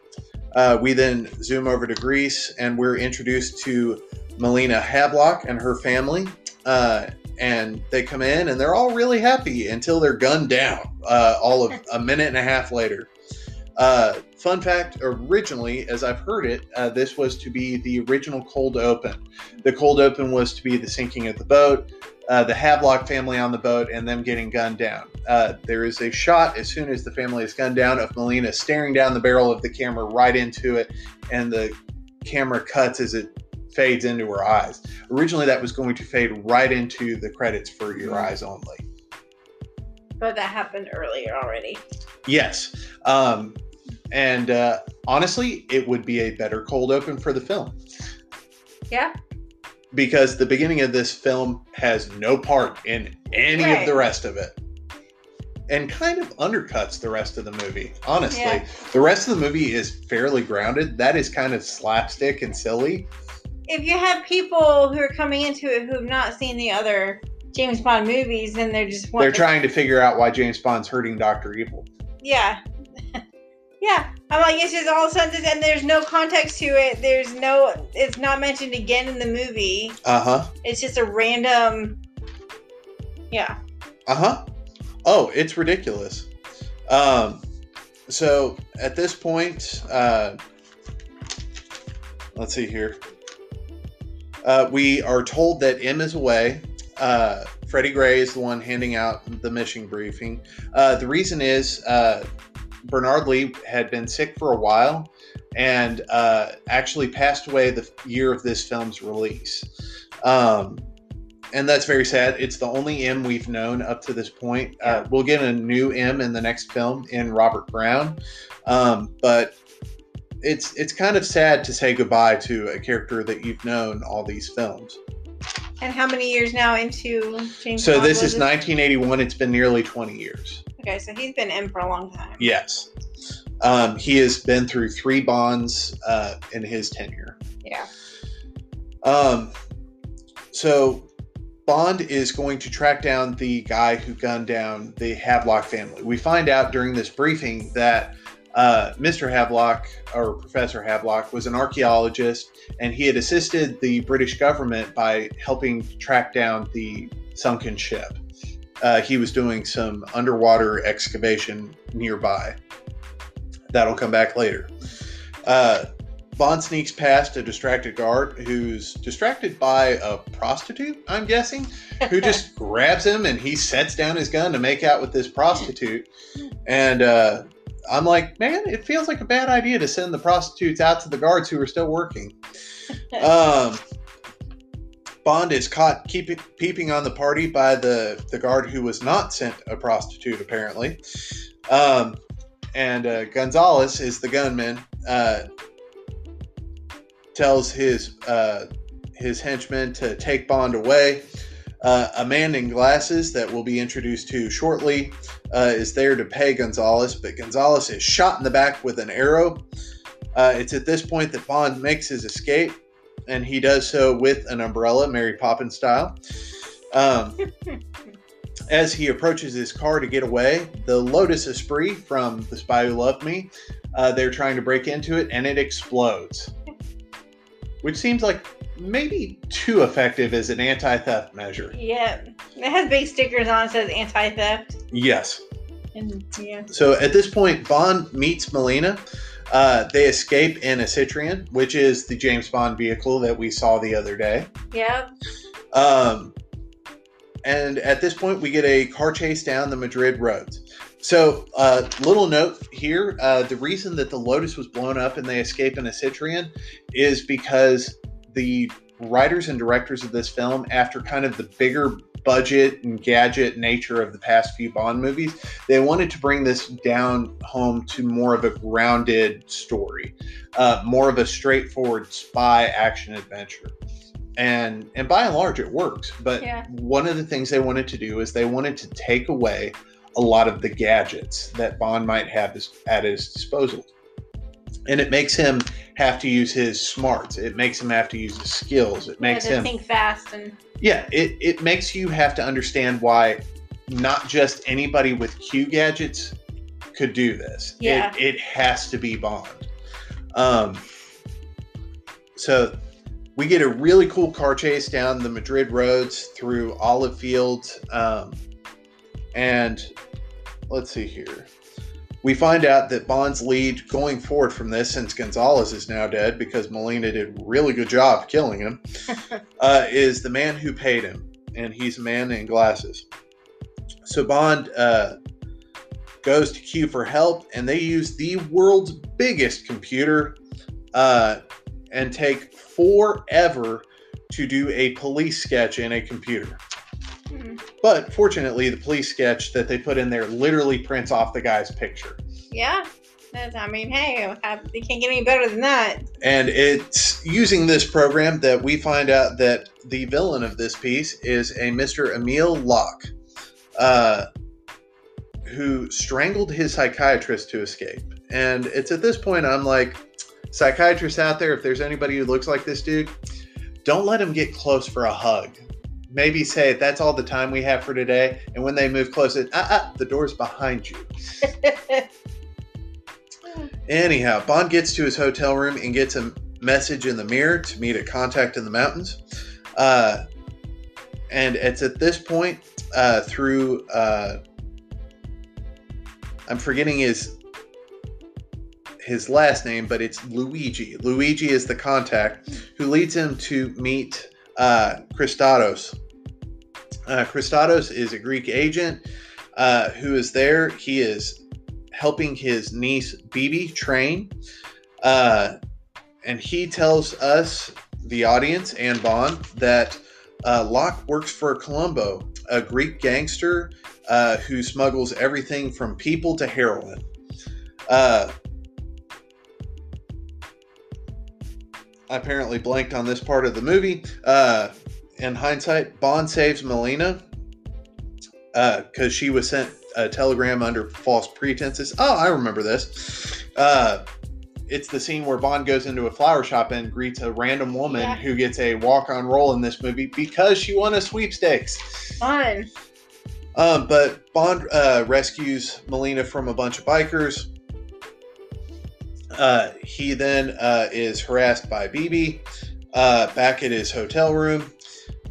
S2: Uh, we then zoom over to Greece and we're introduced to Melina Havelock and her family. Uh, and they come in and they're all really happy until they're gunned down uh, all of a minute and a half later. Uh, fun fact originally, as I've heard it, uh, this was to be the original cold open. The cold open was to be the sinking of the boat, uh, the Havelock family on the boat, and them getting gunned down. Uh, there is a shot as soon as the family is gunned down of Melina staring down the barrel of the camera right into it, and the camera cuts as it fades into her eyes. Originally, that was going to fade right into the credits for Your Eyes Only.
S3: But that happened earlier already.
S2: Yes. Um, and uh, honestly, it would be a better cold open for the film
S3: Yeah.
S2: Because the beginning of this film has no part in any of the rest of it. And kind of undercuts the rest of the movie. Honestly,
S3: Yeah.
S2: the rest of the movie is fairly grounded. That is kind of slapstick and silly.
S3: If you have people who are coming into it who have not seen the other James Bond movies, then they're just
S2: They're trying to figure out why James Bond's hurting Doctor Evil.
S3: Yeah. *laughs* yeah. I'm like, it's just all sudden, and there's no context to it. There's no, it's not mentioned again in the movie.
S2: Uh huh.
S3: It's just a random. Yeah.
S2: Uh huh. Oh, it's ridiculous. Um, so at this point, uh, let's see here. Uh, we are told that M is away. Uh, Freddie Gray is the one handing out the mission briefing. Uh, the reason is uh, Bernard Lee had been sick for a while and uh, actually passed away the year of this film's release. Um, and that's very sad. It's the only M we've known up to this point. Uh, we'll get a new M in the next film in Robert Brown, um, but it's it's kind of sad to say goodbye to a character that you've known all these films.
S3: And how many years now into James
S2: So
S3: Bond
S2: this is 1981. It's been nearly 20 years.
S3: Okay, so he's been in for a long time.
S2: Yes, um, he has been through three Bonds uh, in his tenure.
S3: Yeah.
S2: Um, so Bond is going to track down the guy who gunned down the Havelock family. We find out during this briefing that uh, Mr. Havelock or Professor Havelock was an archaeologist, and he had assisted the British government by helping track down the sunken ship. Uh, he was doing some underwater excavation nearby. That'll come back later. Uh, Bond sneaks past a distracted guard who's distracted by a prostitute, I'm guessing, who *laughs* just grabs him and he sets down his gun to make out with this prostitute. And uh, I'm like, man, it feels like a bad idea to send the prostitutes out to the guards who are still working. *laughs* Um, Bond is caught peeping on the party by the, the guard who was not sent a prostitute, apparently. Um, and uh, Gonzalez is the gunman. Uh, tells his uh, his henchmen to take Bond away. Uh, a man in glasses that we'll be introduced to shortly uh, is there to pay Gonzalez, but Gonzalez is shot in the back with an arrow. Uh, it's at this point that Bond makes his escape, and he does so with an umbrella, Mary Poppins style. Um, *laughs* as he approaches his car to get away, the Lotus Esprit from The Spy Who Loved Me, uh, they're trying to break into it, and it explodes which seems like maybe too effective as an anti-theft measure.
S3: Yeah. It has big stickers on it says anti theft.
S2: Yes.
S3: And yeah.
S2: So at this point, Bond meets Melina. Uh, they escape in a Citroen, which is the James Bond vehicle that we saw the other day.
S3: Yeah.
S2: Um, and at this point, we get a car chase down the Madrid roads. So, uh, little note here: uh, the reason that the Lotus was blown up and they escape in a Citroen is because the writers and directors of this film, after kind of the bigger budget and gadget nature of the past few Bond movies, they wanted to bring this down home to more of a grounded story, uh, more of a straightforward spy action adventure and and by and large it works but
S3: Yeah.
S2: one of the things they wanted to do is they wanted to take away a lot of the gadgets that bond might have at his disposal and it makes him have to use his smarts. It makes him have to use his skills. It makes him
S3: think fast and
S2: yeah it, it makes you have to understand why not just anybody with q gadgets could do this.
S3: Yeah.
S2: it, it has to be bond. Um so we get a really cool car chase down the madrid roads through olive fields um, and let's see here we find out that Bond's lead going forward from this, since Gonzalez is now dead because Melina did a really good job killing him, *laughs* uh, is the man who paid him, and he's a man in glasses. So Bond uh, goes to Q for help, and they use the world's biggest computer uh, and take forever to do a police sketch in a computer. But fortunately, the police sketch that they put in there literally prints off the guy's picture.
S3: yeah. That's, I mean, hey, you can't get any better than that.
S2: And it's using this program that we find out that the villain of this piece is a Mr. Emile Locque, uh, who strangled his psychiatrist to escape. And it's at this point I'm like, psychiatrists out there, if there's anybody who looks like this dude, don't let him get close for a hug. Maybe say that's all the time we have for today. And when they move closer, ah, ah, the door's behind you. *laughs* Anyhow, Bond gets to his hotel room and gets a message in the mirror to meet a contact in the mountains. Uh, and it's at this point, uh, through uh, I'm forgetting his his last name, but it's Luigi. Luigi is the contact who leads him to meet uh, Kristatos. Uh, Kristatos is a Greek agent uh, who is there. He is helping his niece Bibi train. Uh, and he tells us, the audience and Bond, that uh, Locque works for Columbo, a Greek gangster uh, who smuggles everything from people to heroin. Uh, I apparently blanked on this part of the movie. Uh, in hindsight, Bond saves Melina because uh, she was sent a telegram under false pretenses. Oh, I remember this. Uh, it's the scene where Bond goes into a flower shop and greets a random woman
S3: Yeah.
S2: who gets a walk on role in this movie because she won a sweepstakes.
S3: Fun.
S2: Um, but Bond uh, rescues Melina from a bunch of bikers. Uh, he then uh, is harassed by Bibi uh, back at his hotel room.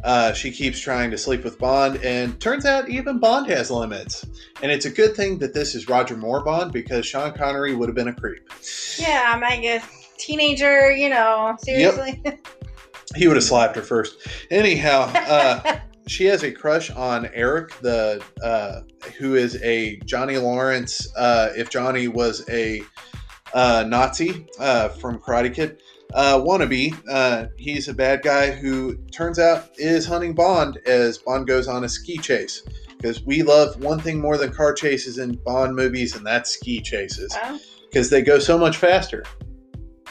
S2: Uh, she keeps trying to sleep with Bond, and turns out even Bond has limits. And it's a good thing that this is Roger Moore Bond because Sean Connery would have been a creep.
S3: Yeah, I'm like a teenager, you know, seriously.
S2: He would have slapped her first. Anyhow, uh, *laughs* she has a crush on Eric, the uh, who is a Johnny Lawrence. Uh, if Johnny was a uh, Nazi uh, from Karate Kid, uh, wannabe. Uh, he's a bad guy who turns out is hunting Bond as Bond goes on a ski chase. Because we love one thing more than car chases in Bond movies, and that's ski chases.
S3: Oh,
S2: Because they go so much faster.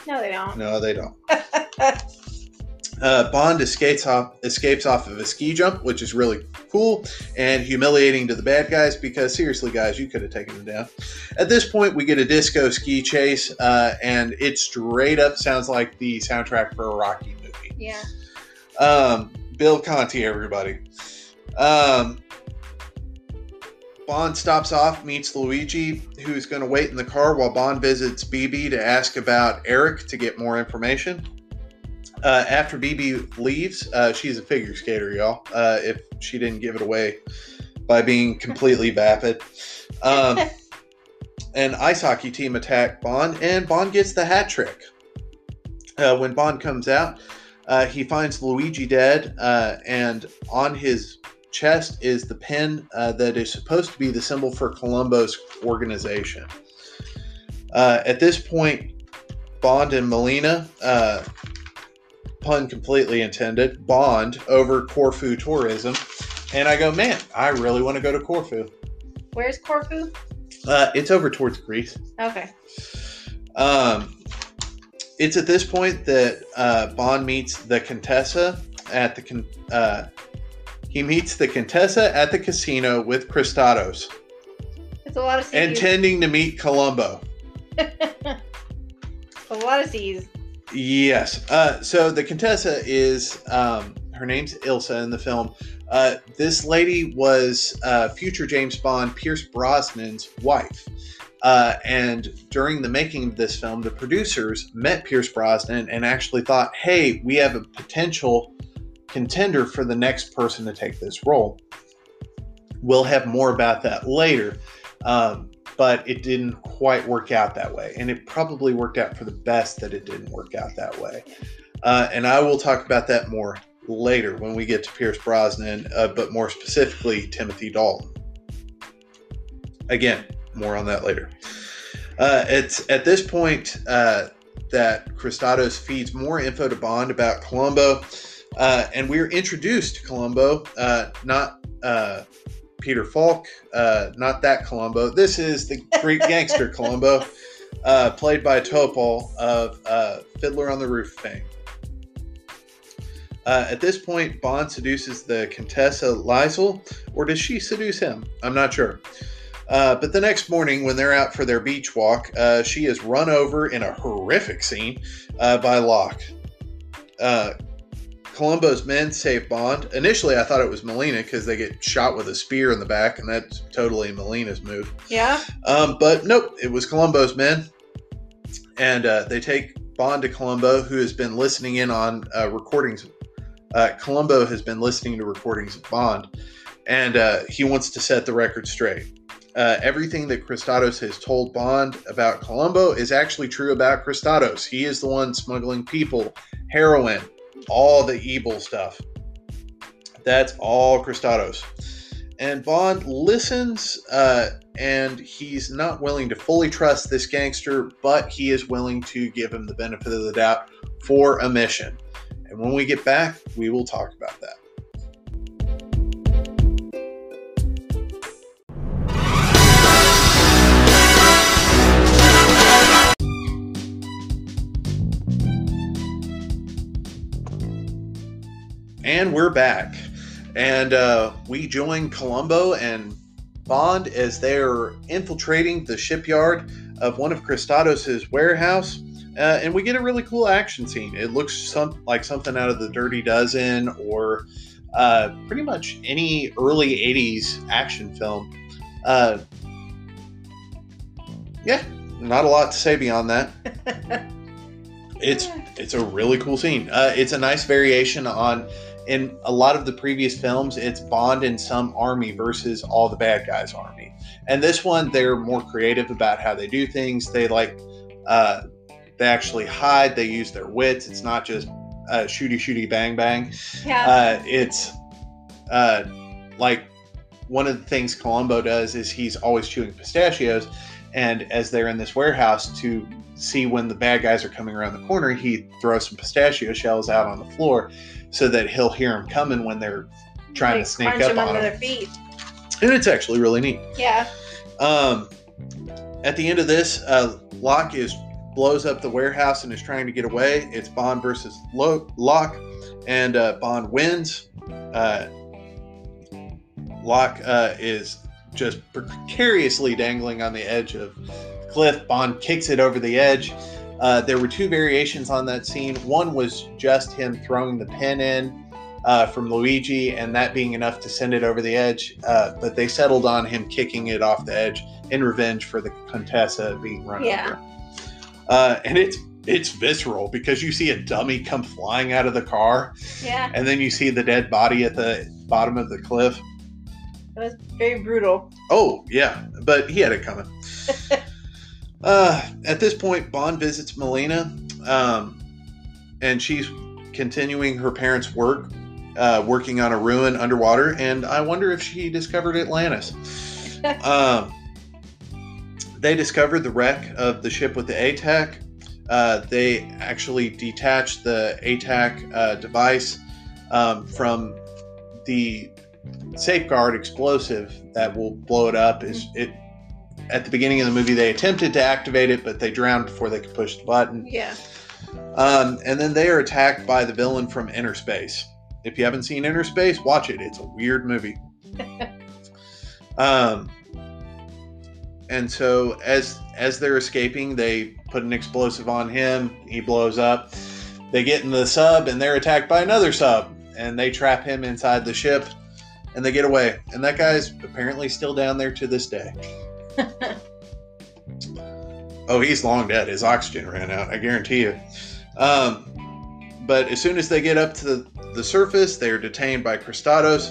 S3: no, they don't.
S2: No, they don't. *laughs* Uh, Bond escapes off escapes off of a ski jump, which is really cool and humiliating to the bad guys because seriously, guys, you could have taken them down. At this point, we get a disco ski chase, uh, and it straight up sounds like the soundtrack for a Rocky movie.
S3: Yeah.
S2: Um, Bill Conti, everybody. Um, Bond stops off, meets Luigi, who's going to wait in the car while Bond visits Bibi to ask about Eric to get more information. Uh, after Bibi leaves, uh, she's a figure skater, y'all. Uh, if she didn't give it away by being completely vapid. Um, *laughs* an ice hockey team attack Bond, and Bond gets the hat trick. Uh, when Bond comes out, uh, he finds Luigi dead, uh, and on his chest is the pin uh, that is supposed to be the symbol for Columbo's organization. Uh, at this point, Bond and Melina, uh, pun completely intended, bond over Corfu tourism. And I go, man, I really want to go to Corfu.
S3: Where's Corfu?
S2: Uh, it's over towards Greece.
S3: Okay.
S2: Um, it's at this point that uh, Bond meets the Contessa at the con- uh, he meets the Contessa at the casino with Kristatos,
S3: It's a lot of C's.
S2: intending to meet Columbo. *laughs*
S3: a lot of C's.
S2: Yes. Uh, so the Contessa is um, her name's Ilsa in the film. Uh, this lady was uh, future James Bond Pierce Brosnan's wife. Uh, and during the making of this film, the producers met Pierce Brosnan and actually thought, hey, we have a potential contender for the next person to take this role. We'll have more about that later. Um, but it didn't quite work out that way. And it probably worked out for the best that it didn't work out that way. Uh, and I will talk about that more later when we get to Pierce Brosnan, uh, but more specifically, Timothy Dalton. Again, more on that later. Uh, it's at this point uh, that Kristatos feeds more info to Bond about Columbo. Uh, and we're introduced to Columbo, uh, not Peter Falk, uh, not that Columbo. This is the Greek *laughs* gangster Columbo. uh, played by Topol of uh, Fiddler on the Roof fame. Uh, at this point, Bond seduces the Contessa Liesel, or does she seduce him? I'm not sure. Uh, but the next morning, when they're out for their beach walk, uh, she is run over in a horrific scene uh, by Locque. Columbo's men save Bond. Initially, I thought it was Melina because they get shot with a spear in the back, and that's totally Melina's move.
S3: Yeah.
S2: Um, but nope, it was Columbo's men. And uh, they take Bond to Columbo, who has been listening in on uh, recordings. Uh, Columbo has been listening to recordings of Bond, and uh, he wants to set the record straight. Uh, everything that Kristatos has told Bond about Columbo is actually true about Kristatos. He is the one smuggling people, heroin, all the evil stuff. That's all Kristatos. And Bond listens, uh, and he's not willing to fully trust this gangster, but he is willing to give him the benefit of the doubt for a mission. And when we get back, we will talk about that. And we're back. And uh, we join Columbo and Bond as they're infiltrating the shipyard of one of Kristatos' warehouse. Uh, and we get a really cool action scene. It looks some, like something out of the Dirty Dozen or uh, pretty much any early 80s action film. Uh, yeah, not a lot to say beyond that. *laughs* It's it's a really cool scene. Uh, it's a nice variation on in a lot of the previous films. It's Bond and some army versus all the bad guys' army, and this one they're more creative about how they do things. They like uh, they actually hide. They use their wits. It's not just uh, shooty shooty bang bang.
S3: Yeah.
S2: Uh, it's uh, like one of the things Columbo does is he's always chewing pistachios, and as they're in this warehouse to see when the bad guys are coming around the corner, he throws some pistachio shells out on the floor so that he'll hear them coming when they're trying
S3: Like,
S2: to sneak up on
S3: under
S2: them.
S3: their feet.
S2: And it's actually really neat.
S3: Yeah.
S2: Um, at the end of this, uh, Locque is blows up the warehouse and is trying to get away. It's Bond versus Lo- Locque, and uh, Bond wins. Uh, Locque uh, is just precariously dangling on the edge of the cliff. Bond kicks it over the edge. Uh, there were two variations on that scene. One was just him throwing the pin in uh, from Luigi, and that being enough to send it over the edge. Uh, but they settled on him kicking it off the edge in revenge for the Contessa being run
S3: Yeah.
S2: over. Uh, and it's it's visceral because you see a dummy come flying out of the car,
S3: Yeah.
S2: and then you see the dead body at the bottom of the cliff.
S3: It was very brutal.
S2: Oh yeah, but he had it coming. *laughs* uh, at this point, Bond visits Melina, um, and she's continuing her parents' work, uh, working on a ruin underwater. And I wonder if she discovered Atlantis. *laughs* um, they discovered the wreck of the ship with the ATAC. Uh, they actually detached the ATAC uh, device um, from the safeguard explosive that will blow it up. Is it at the beginning of the movie they attempted to activate it, but they drowned before they could push the button.
S3: Yeah.
S2: Um, and then they are attacked by the villain from Inner Space. If you haven't seen Inner Space, watch it. It's a weird movie. *laughs* um, and so as as they're escaping, they put an explosive on him. He blows up. They get in the sub and they're attacked by another sub, and they trap him inside the ship, and they get away. And that guy's apparently still down there to this day. *laughs* Oh, he's long dead. His oxygen ran out. I guarantee you. Um, but as soon as they get up to the, the surface, they are detained by Kristatos.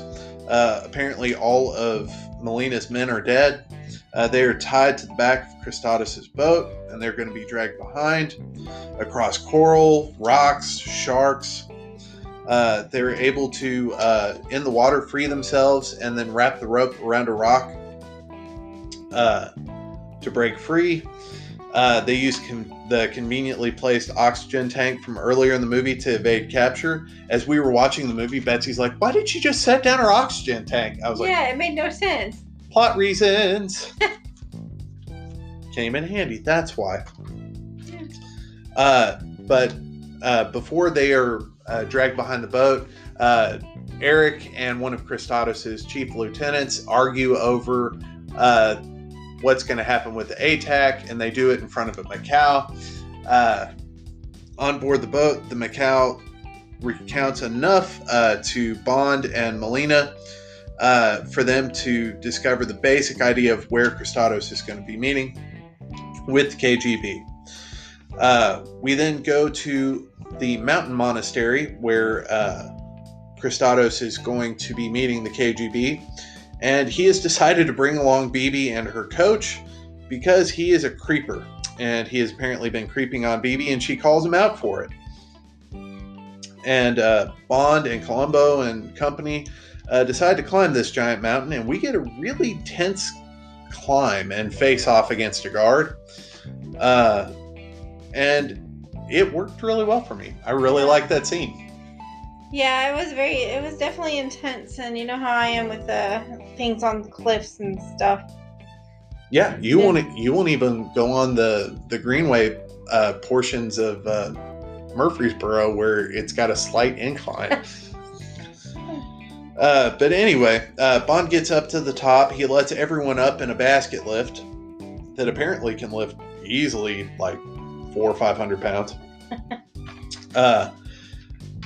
S2: Uh, apparently, all of Melina's men are dead. Uh, they are tied to the back of Kristatos' boat, and they're going to be dragged behind across coral, rocks, sharks. Uh, they're able to, uh, in the water, free themselves and then wrap the rope around a rock uh, to break free. Uh, they use con- the conveniently placed oxygen tank from earlier in the movie to evade capture. As we were watching the movie, Betsy's like, "Why did she just set down her oxygen tank?" I was like,
S3: yeah, it made no sense.
S2: "Plot reasons." *laughs* came in handy. That's why. Uh, but uh, before they are uh, dragged behind the boat, uh, Eric and one of Kristatos' chief lieutenants argue over uh, what's going to happen with the ATAC, and they do it in front of a macaw. Uh, on board the boat, the macaw recounts enough uh, to Bond and Melina uh, for them to discover the basic idea of where Kristatos is going to be meeting with the KGB. Uh, we then go to the mountain monastery where uh, is going to be meeting the KGB, and he has decided to bring along Bibi and her coach because he is a creeper, and he has apparently been creeping on Bibi, and she calls him out for it. And uh, Bond and Columbo and company uh, decide to climb this giant mountain, and we get a really tense climb and face off against a guard. Uh, and it worked really well for me. I really like that scene.
S3: Yeah, it was very. It was definitely intense, and you know how I am with the things on cliffs and stuff.
S2: Yeah, you
S3: Yeah.
S2: won't you won't even go on the the Greenway uh, portions of uh, Murfreesboro where it's got a slight incline. *laughs* uh, but anyway, uh, Bond gets up to the top. He lets everyone up in a basket lift that apparently can lift easily like four or five hundred pounds. *laughs* uh,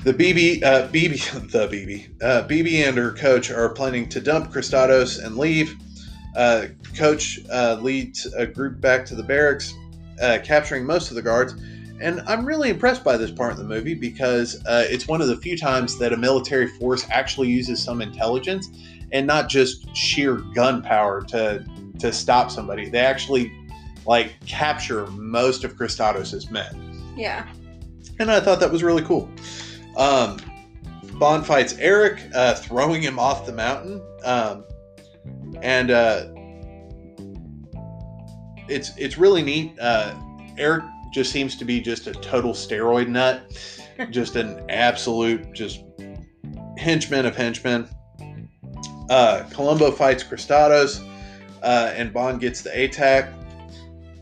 S2: the Bibi, uh, Bibi, *laughs* the Bibi, uh, Bibi and her coach are planning to dump Kristatos and leave. Uh, coach uh, leads a group back to the barracks, uh, capturing most of the guards. And I'm really impressed by this part of the movie because uh, it's one of the few times that a military force actually uses some intelligence and not just sheer gunpowder to to stop somebody. They actually like capture most of Kristatos' men
S3: Yeah.
S2: and I thought that was really cool. Um, Bond fights Eric, uh, throwing him off the mountain, um, and uh, it's it's really neat. Uh, Eric just seems to be just a total steroid nut, *laughs* just an absolute just henchman of henchmen. Uh, Columbo fights Kristatos, uh, and Bond gets the ATAC.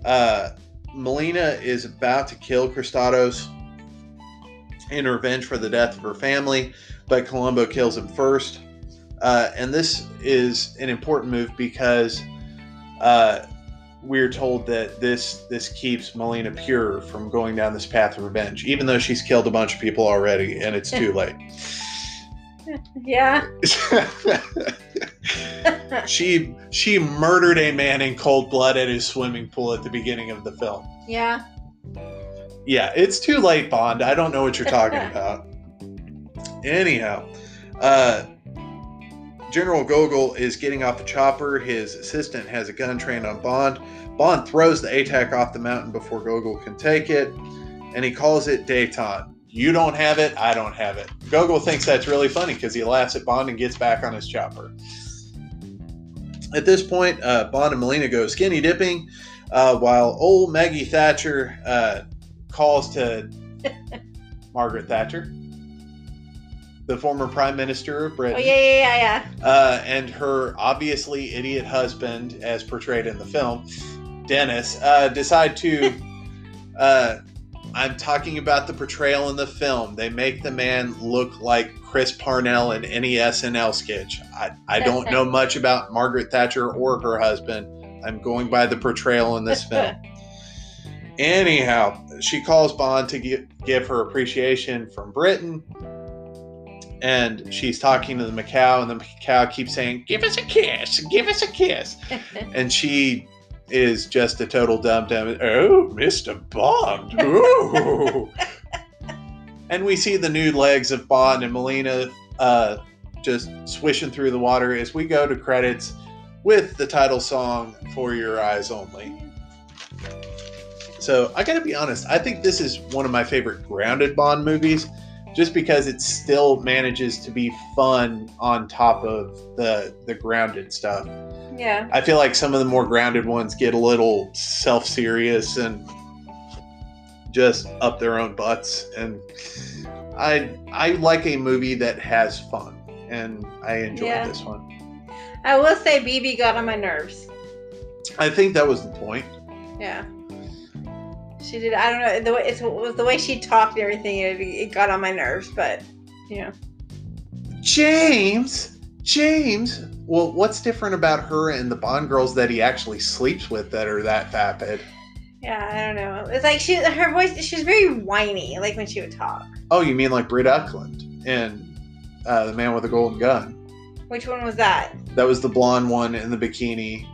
S2: Uh, Melina is about to kill Kristatos in revenge for the death of her family, but Columbo kills him first. Uh, and this is an important move because uh, we're told that this this keeps Melina pure from going down this path of revenge, even though she's killed a bunch of people already, and it's too late. *laughs*
S3: Yeah. *laughs*
S2: she she murdered a man in cold blood at his swimming pool at the beginning of the film.
S3: Yeah.
S2: Yeah, it's too late, Bond. I don't know what you're talking *laughs* about. Anyhow, uh, General Gogol is getting off the chopper. His assistant has a gun trained on Bond. Bond throws the ATAC off the mountain before Gogol can take it, and he calls it détente. You don't have it, I don't have it. Gogol thinks that's really funny because he laughs at Bond and gets back on his chopper. At this point, uh, Bond and Melina go skinny dipping, uh, while old Maggie Thatcher uh, calls to Margaret Thatcher, the former Prime Minister of
S3: Oh
S2: Britain,
S3: yeah, yeah, yeah, yeah.
S2: uh, and her obviously idiot husband, as portrayed in the film, Dennis, uh, decide to. *laughs* Uh, I'm talking about the portrayal in the film. They make the man look like Chris Parnell in any SNL sketch. I, I don't know *laughs* much about Margaret Thatcher or her husband. I'm going by the portrayal in this film. *laughs* Anyhow, she calls Bond to give, give her appreciation from Britain. And she's talking to the macaw, and the macaw keeps saying, Give us a kiss, give us a kiss. *laughs* and she is just a total dum dum. Oh, Mr. Bond. Ooh. *laughs* and we see the nude legs of Bond and Melina uh, just swishing through the water as we go to credits with the title song For Your Eyes Only. So I gotta be honest, I think this is one of my favorite grounded Bond movies just because it still manages to be fun on top of the the grounded stuff.
S3: yeah.
S2: I feel like some of the more grounded ones get a little self serious and just up their own butts. And I I like a movie that has fun, and I enjoyed
S3: Yeah.
S2: this one.
S3: I will say Bibi got on my nerves.
S2: I think that was the point.
S3: Yeah. She did. I don't know. The way, it's, it was the way she talked and everything. It, it got on my nerves, but you know.
S2: James, James. Well, what's different about her and the Bond girls that he actually sleeps with that are that vapid?
S3: Yeah, I don't know. It's like she, her voice. She was very whiny, like when she would talk.
S2: Oh, you mean like Britt Ekland in uh, The Man with the Golden Gun?
S3: Which one was that?
S2: That was the blonde one in the bikini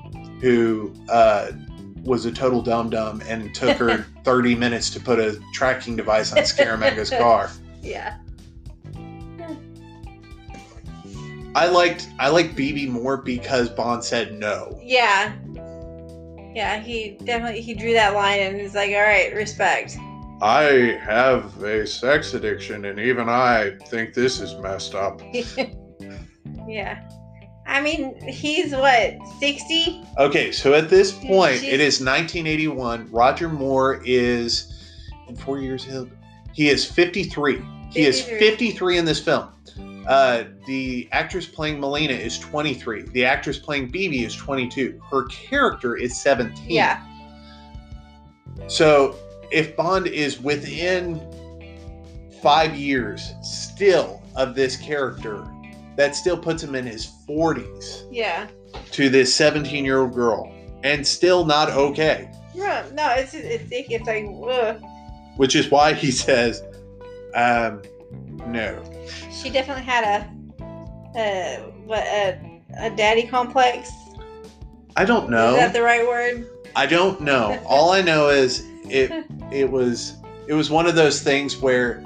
S2: who uh, was a total dum dum and took her *laughs* 30 minutes to put a tracking device on Scaramanga's car. *laughs*
S3: Yeah.
S2: I liked I liked Bibi more because Bond said no.
S3: Yeah. Yeah, he definitely he drew that line and he's like, all right, respect.
S2: I have a sex addiction and even I think this is messed up. *laughs*
S3: yeah. I mean, he's what, 60?
S2: Okay, so at this point,
S3: She's-
S2: it is 1981. Roger Moore is in four years he'll he is 53. He is
S3: 53.
S2: 53 in this film. Uh, the actress playing Melina is 23. The actress playing Bibi is 22. Her character is 17.
S3: Yeah.
S2: So if Bond is within five years still of this character, that still puts him in his 40s
S3: Yeah.
S2: to this 17 year old girl and still not okay.
S3: No, no it's, it's, it's like, ugh.
S2: Which is why he says, um, no.
S3: She definitely had a, uh, what, a, a daddy complex.
S2: I don't know.
S3: Is that the right word?
S2: I don't know. All I know is it *laughs* it was it was one of those things where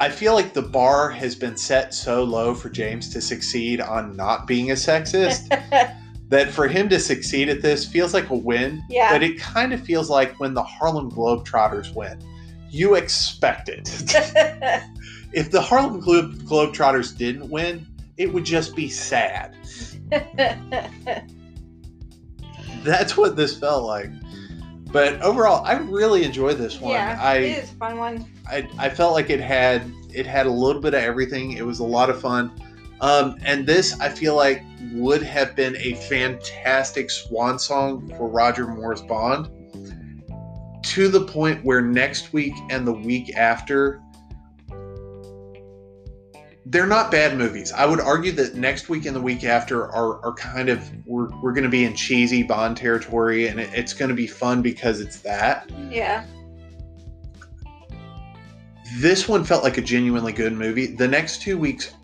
S2: I feel like the bar has been set so low for James to succeed on not being a sexist *laughs* that for him to succeed at this feels like a win.
S3: Yeah.
S2: But it kind of feels like when the Harlem Globetrotters win. You expect it. *laughs* if the Harlem Glo- Globetrotters didn't win, it would just be sad. *laughs* That's what this felt like. But overall, I really enjoyed this one.
S3: yeah,
S2: I,
S3: it is a fun one.
S2: I I felt like it had it had a little bit of everything. It was a lot of fun. Um, and this I feel like would have been a fantastic swan song for Roger Moore's Bond. To the point where next week and the week after they're not bad movies. I would argue that next week and the week after are, are kind of we're, we're going to be in cheesy Bond territory, and it, it's going to be fun because it's that.
S3: Yeah.
S2: This one felt like a genuinely good movie. The next two weeks,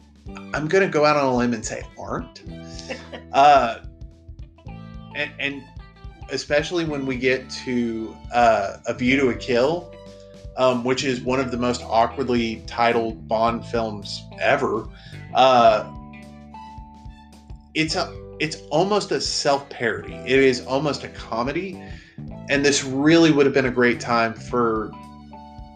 S2: I'm going to go out on a limb and say aren't. *laughs* uh, and, and especially when we get to uh, A View to a Kill, um, which is one of the most awkwardly titled Bond films ever. Uh, it's a it's almost a self parody. It is almost a comedy, and this really would have been a great time for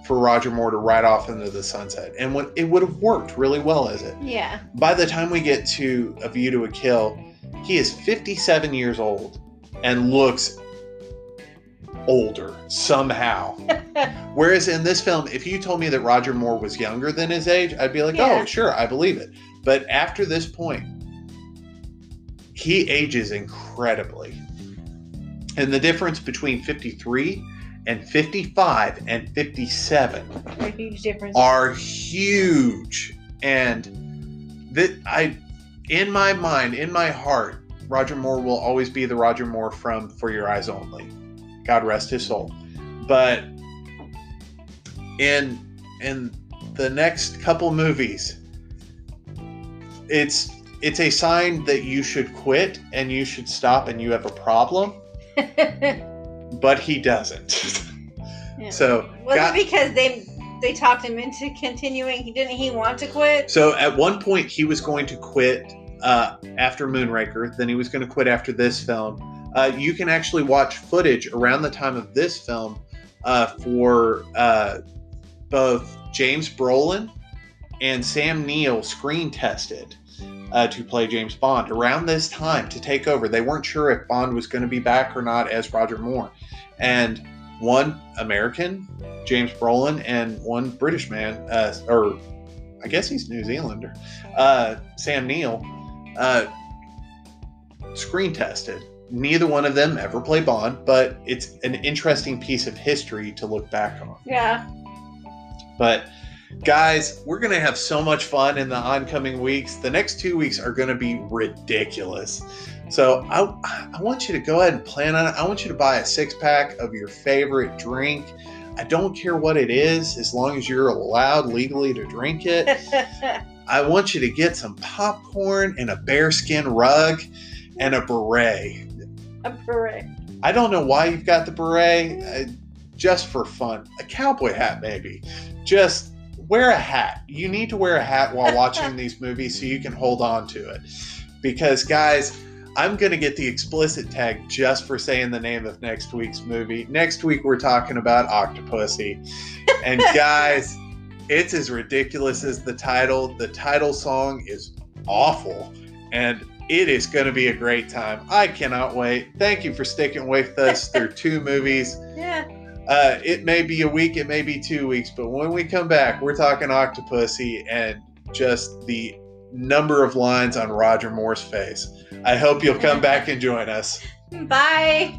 S2: for Roger Moore to ride off into the sunset, and what it would have worked really well as it.
S3: Yeah.
S2: By the time we get to A View to a Kill, he is 57 years old and looks older somehow. *laughs* Whereas in this film, if you told me that Roger Moore was younger than his age, I'd be like, oh,
S3: Yeah.
S2: oh, sure, I believe it. But after this point, he ages incredibly. And the difference between 53 and 55 and 57
S3: A huge difference.
S2: are huge. And that I in my mind, in my heart, Roger Moore will always be the Roger Moore from For Your Eyes Only. God rest his soul. But in in the next couple movies, it's it's a sign that you should quit and you should stop and you have a problem, *laughs* but he doesn't.
S3: Yeah.
S2: so
S3: Was
S2: God-
S3: it because they they talked him into continuing? He didn't he want to quit?
S2: So at one point, he was going to quit uh, after Moonraker. Then he was going to quit after this film. Uh, you can actually watch footage around the time of this film uh, for uh, both James Brolin and Sam Neill screen tested uh, to play James Bond around this time to take over. They weren't sure if Bond was going to be back or not as Roger Moore. And one American, James Brolin, and one British man, uh, or I guess he's New Zealander, uh, Sam Neill, screen tested neither one of them ever play Bond, but it's an interesting piece of history to look back on.
S3: Yeah.
S2: But guys, we're going to have so much fun in the oncoming weeks. The next two weeks are going to be ridiculous. So I, I want you to go ahead and plan on it. I want you to buy a six pack of your favorite drink. I don't care what it is, as long as you're allowed legally to drink it. *laughs* I want you to get some popcorn and a bearskin rug and a beret.
S3: A parade.
S2: I don't know why you've got the beret, uh, just for fun. A cowboy hat, maybe. Just wear a hat. You need to wear a hat while *laughs* watching these movies so you can hold on to it. Because, guys, I'm going to get the explicit tag just for saying the name of next week's movie. Next week, we're talking about Octopussy. And, *laughs* guys, it's as ridiculous as the title. The title song is awful. And it is going to be a great time. I cannot wait. Thank you for sticking with us *laughs* through two movies.
S3: Yeah.
S2: Uh, it may be a week, it may be two weeks, but when we come back, we're talking Octopussy and just the number of lines on Roger Moore's face. I hope you'll come *laughs* back and join us.
S3: Bye.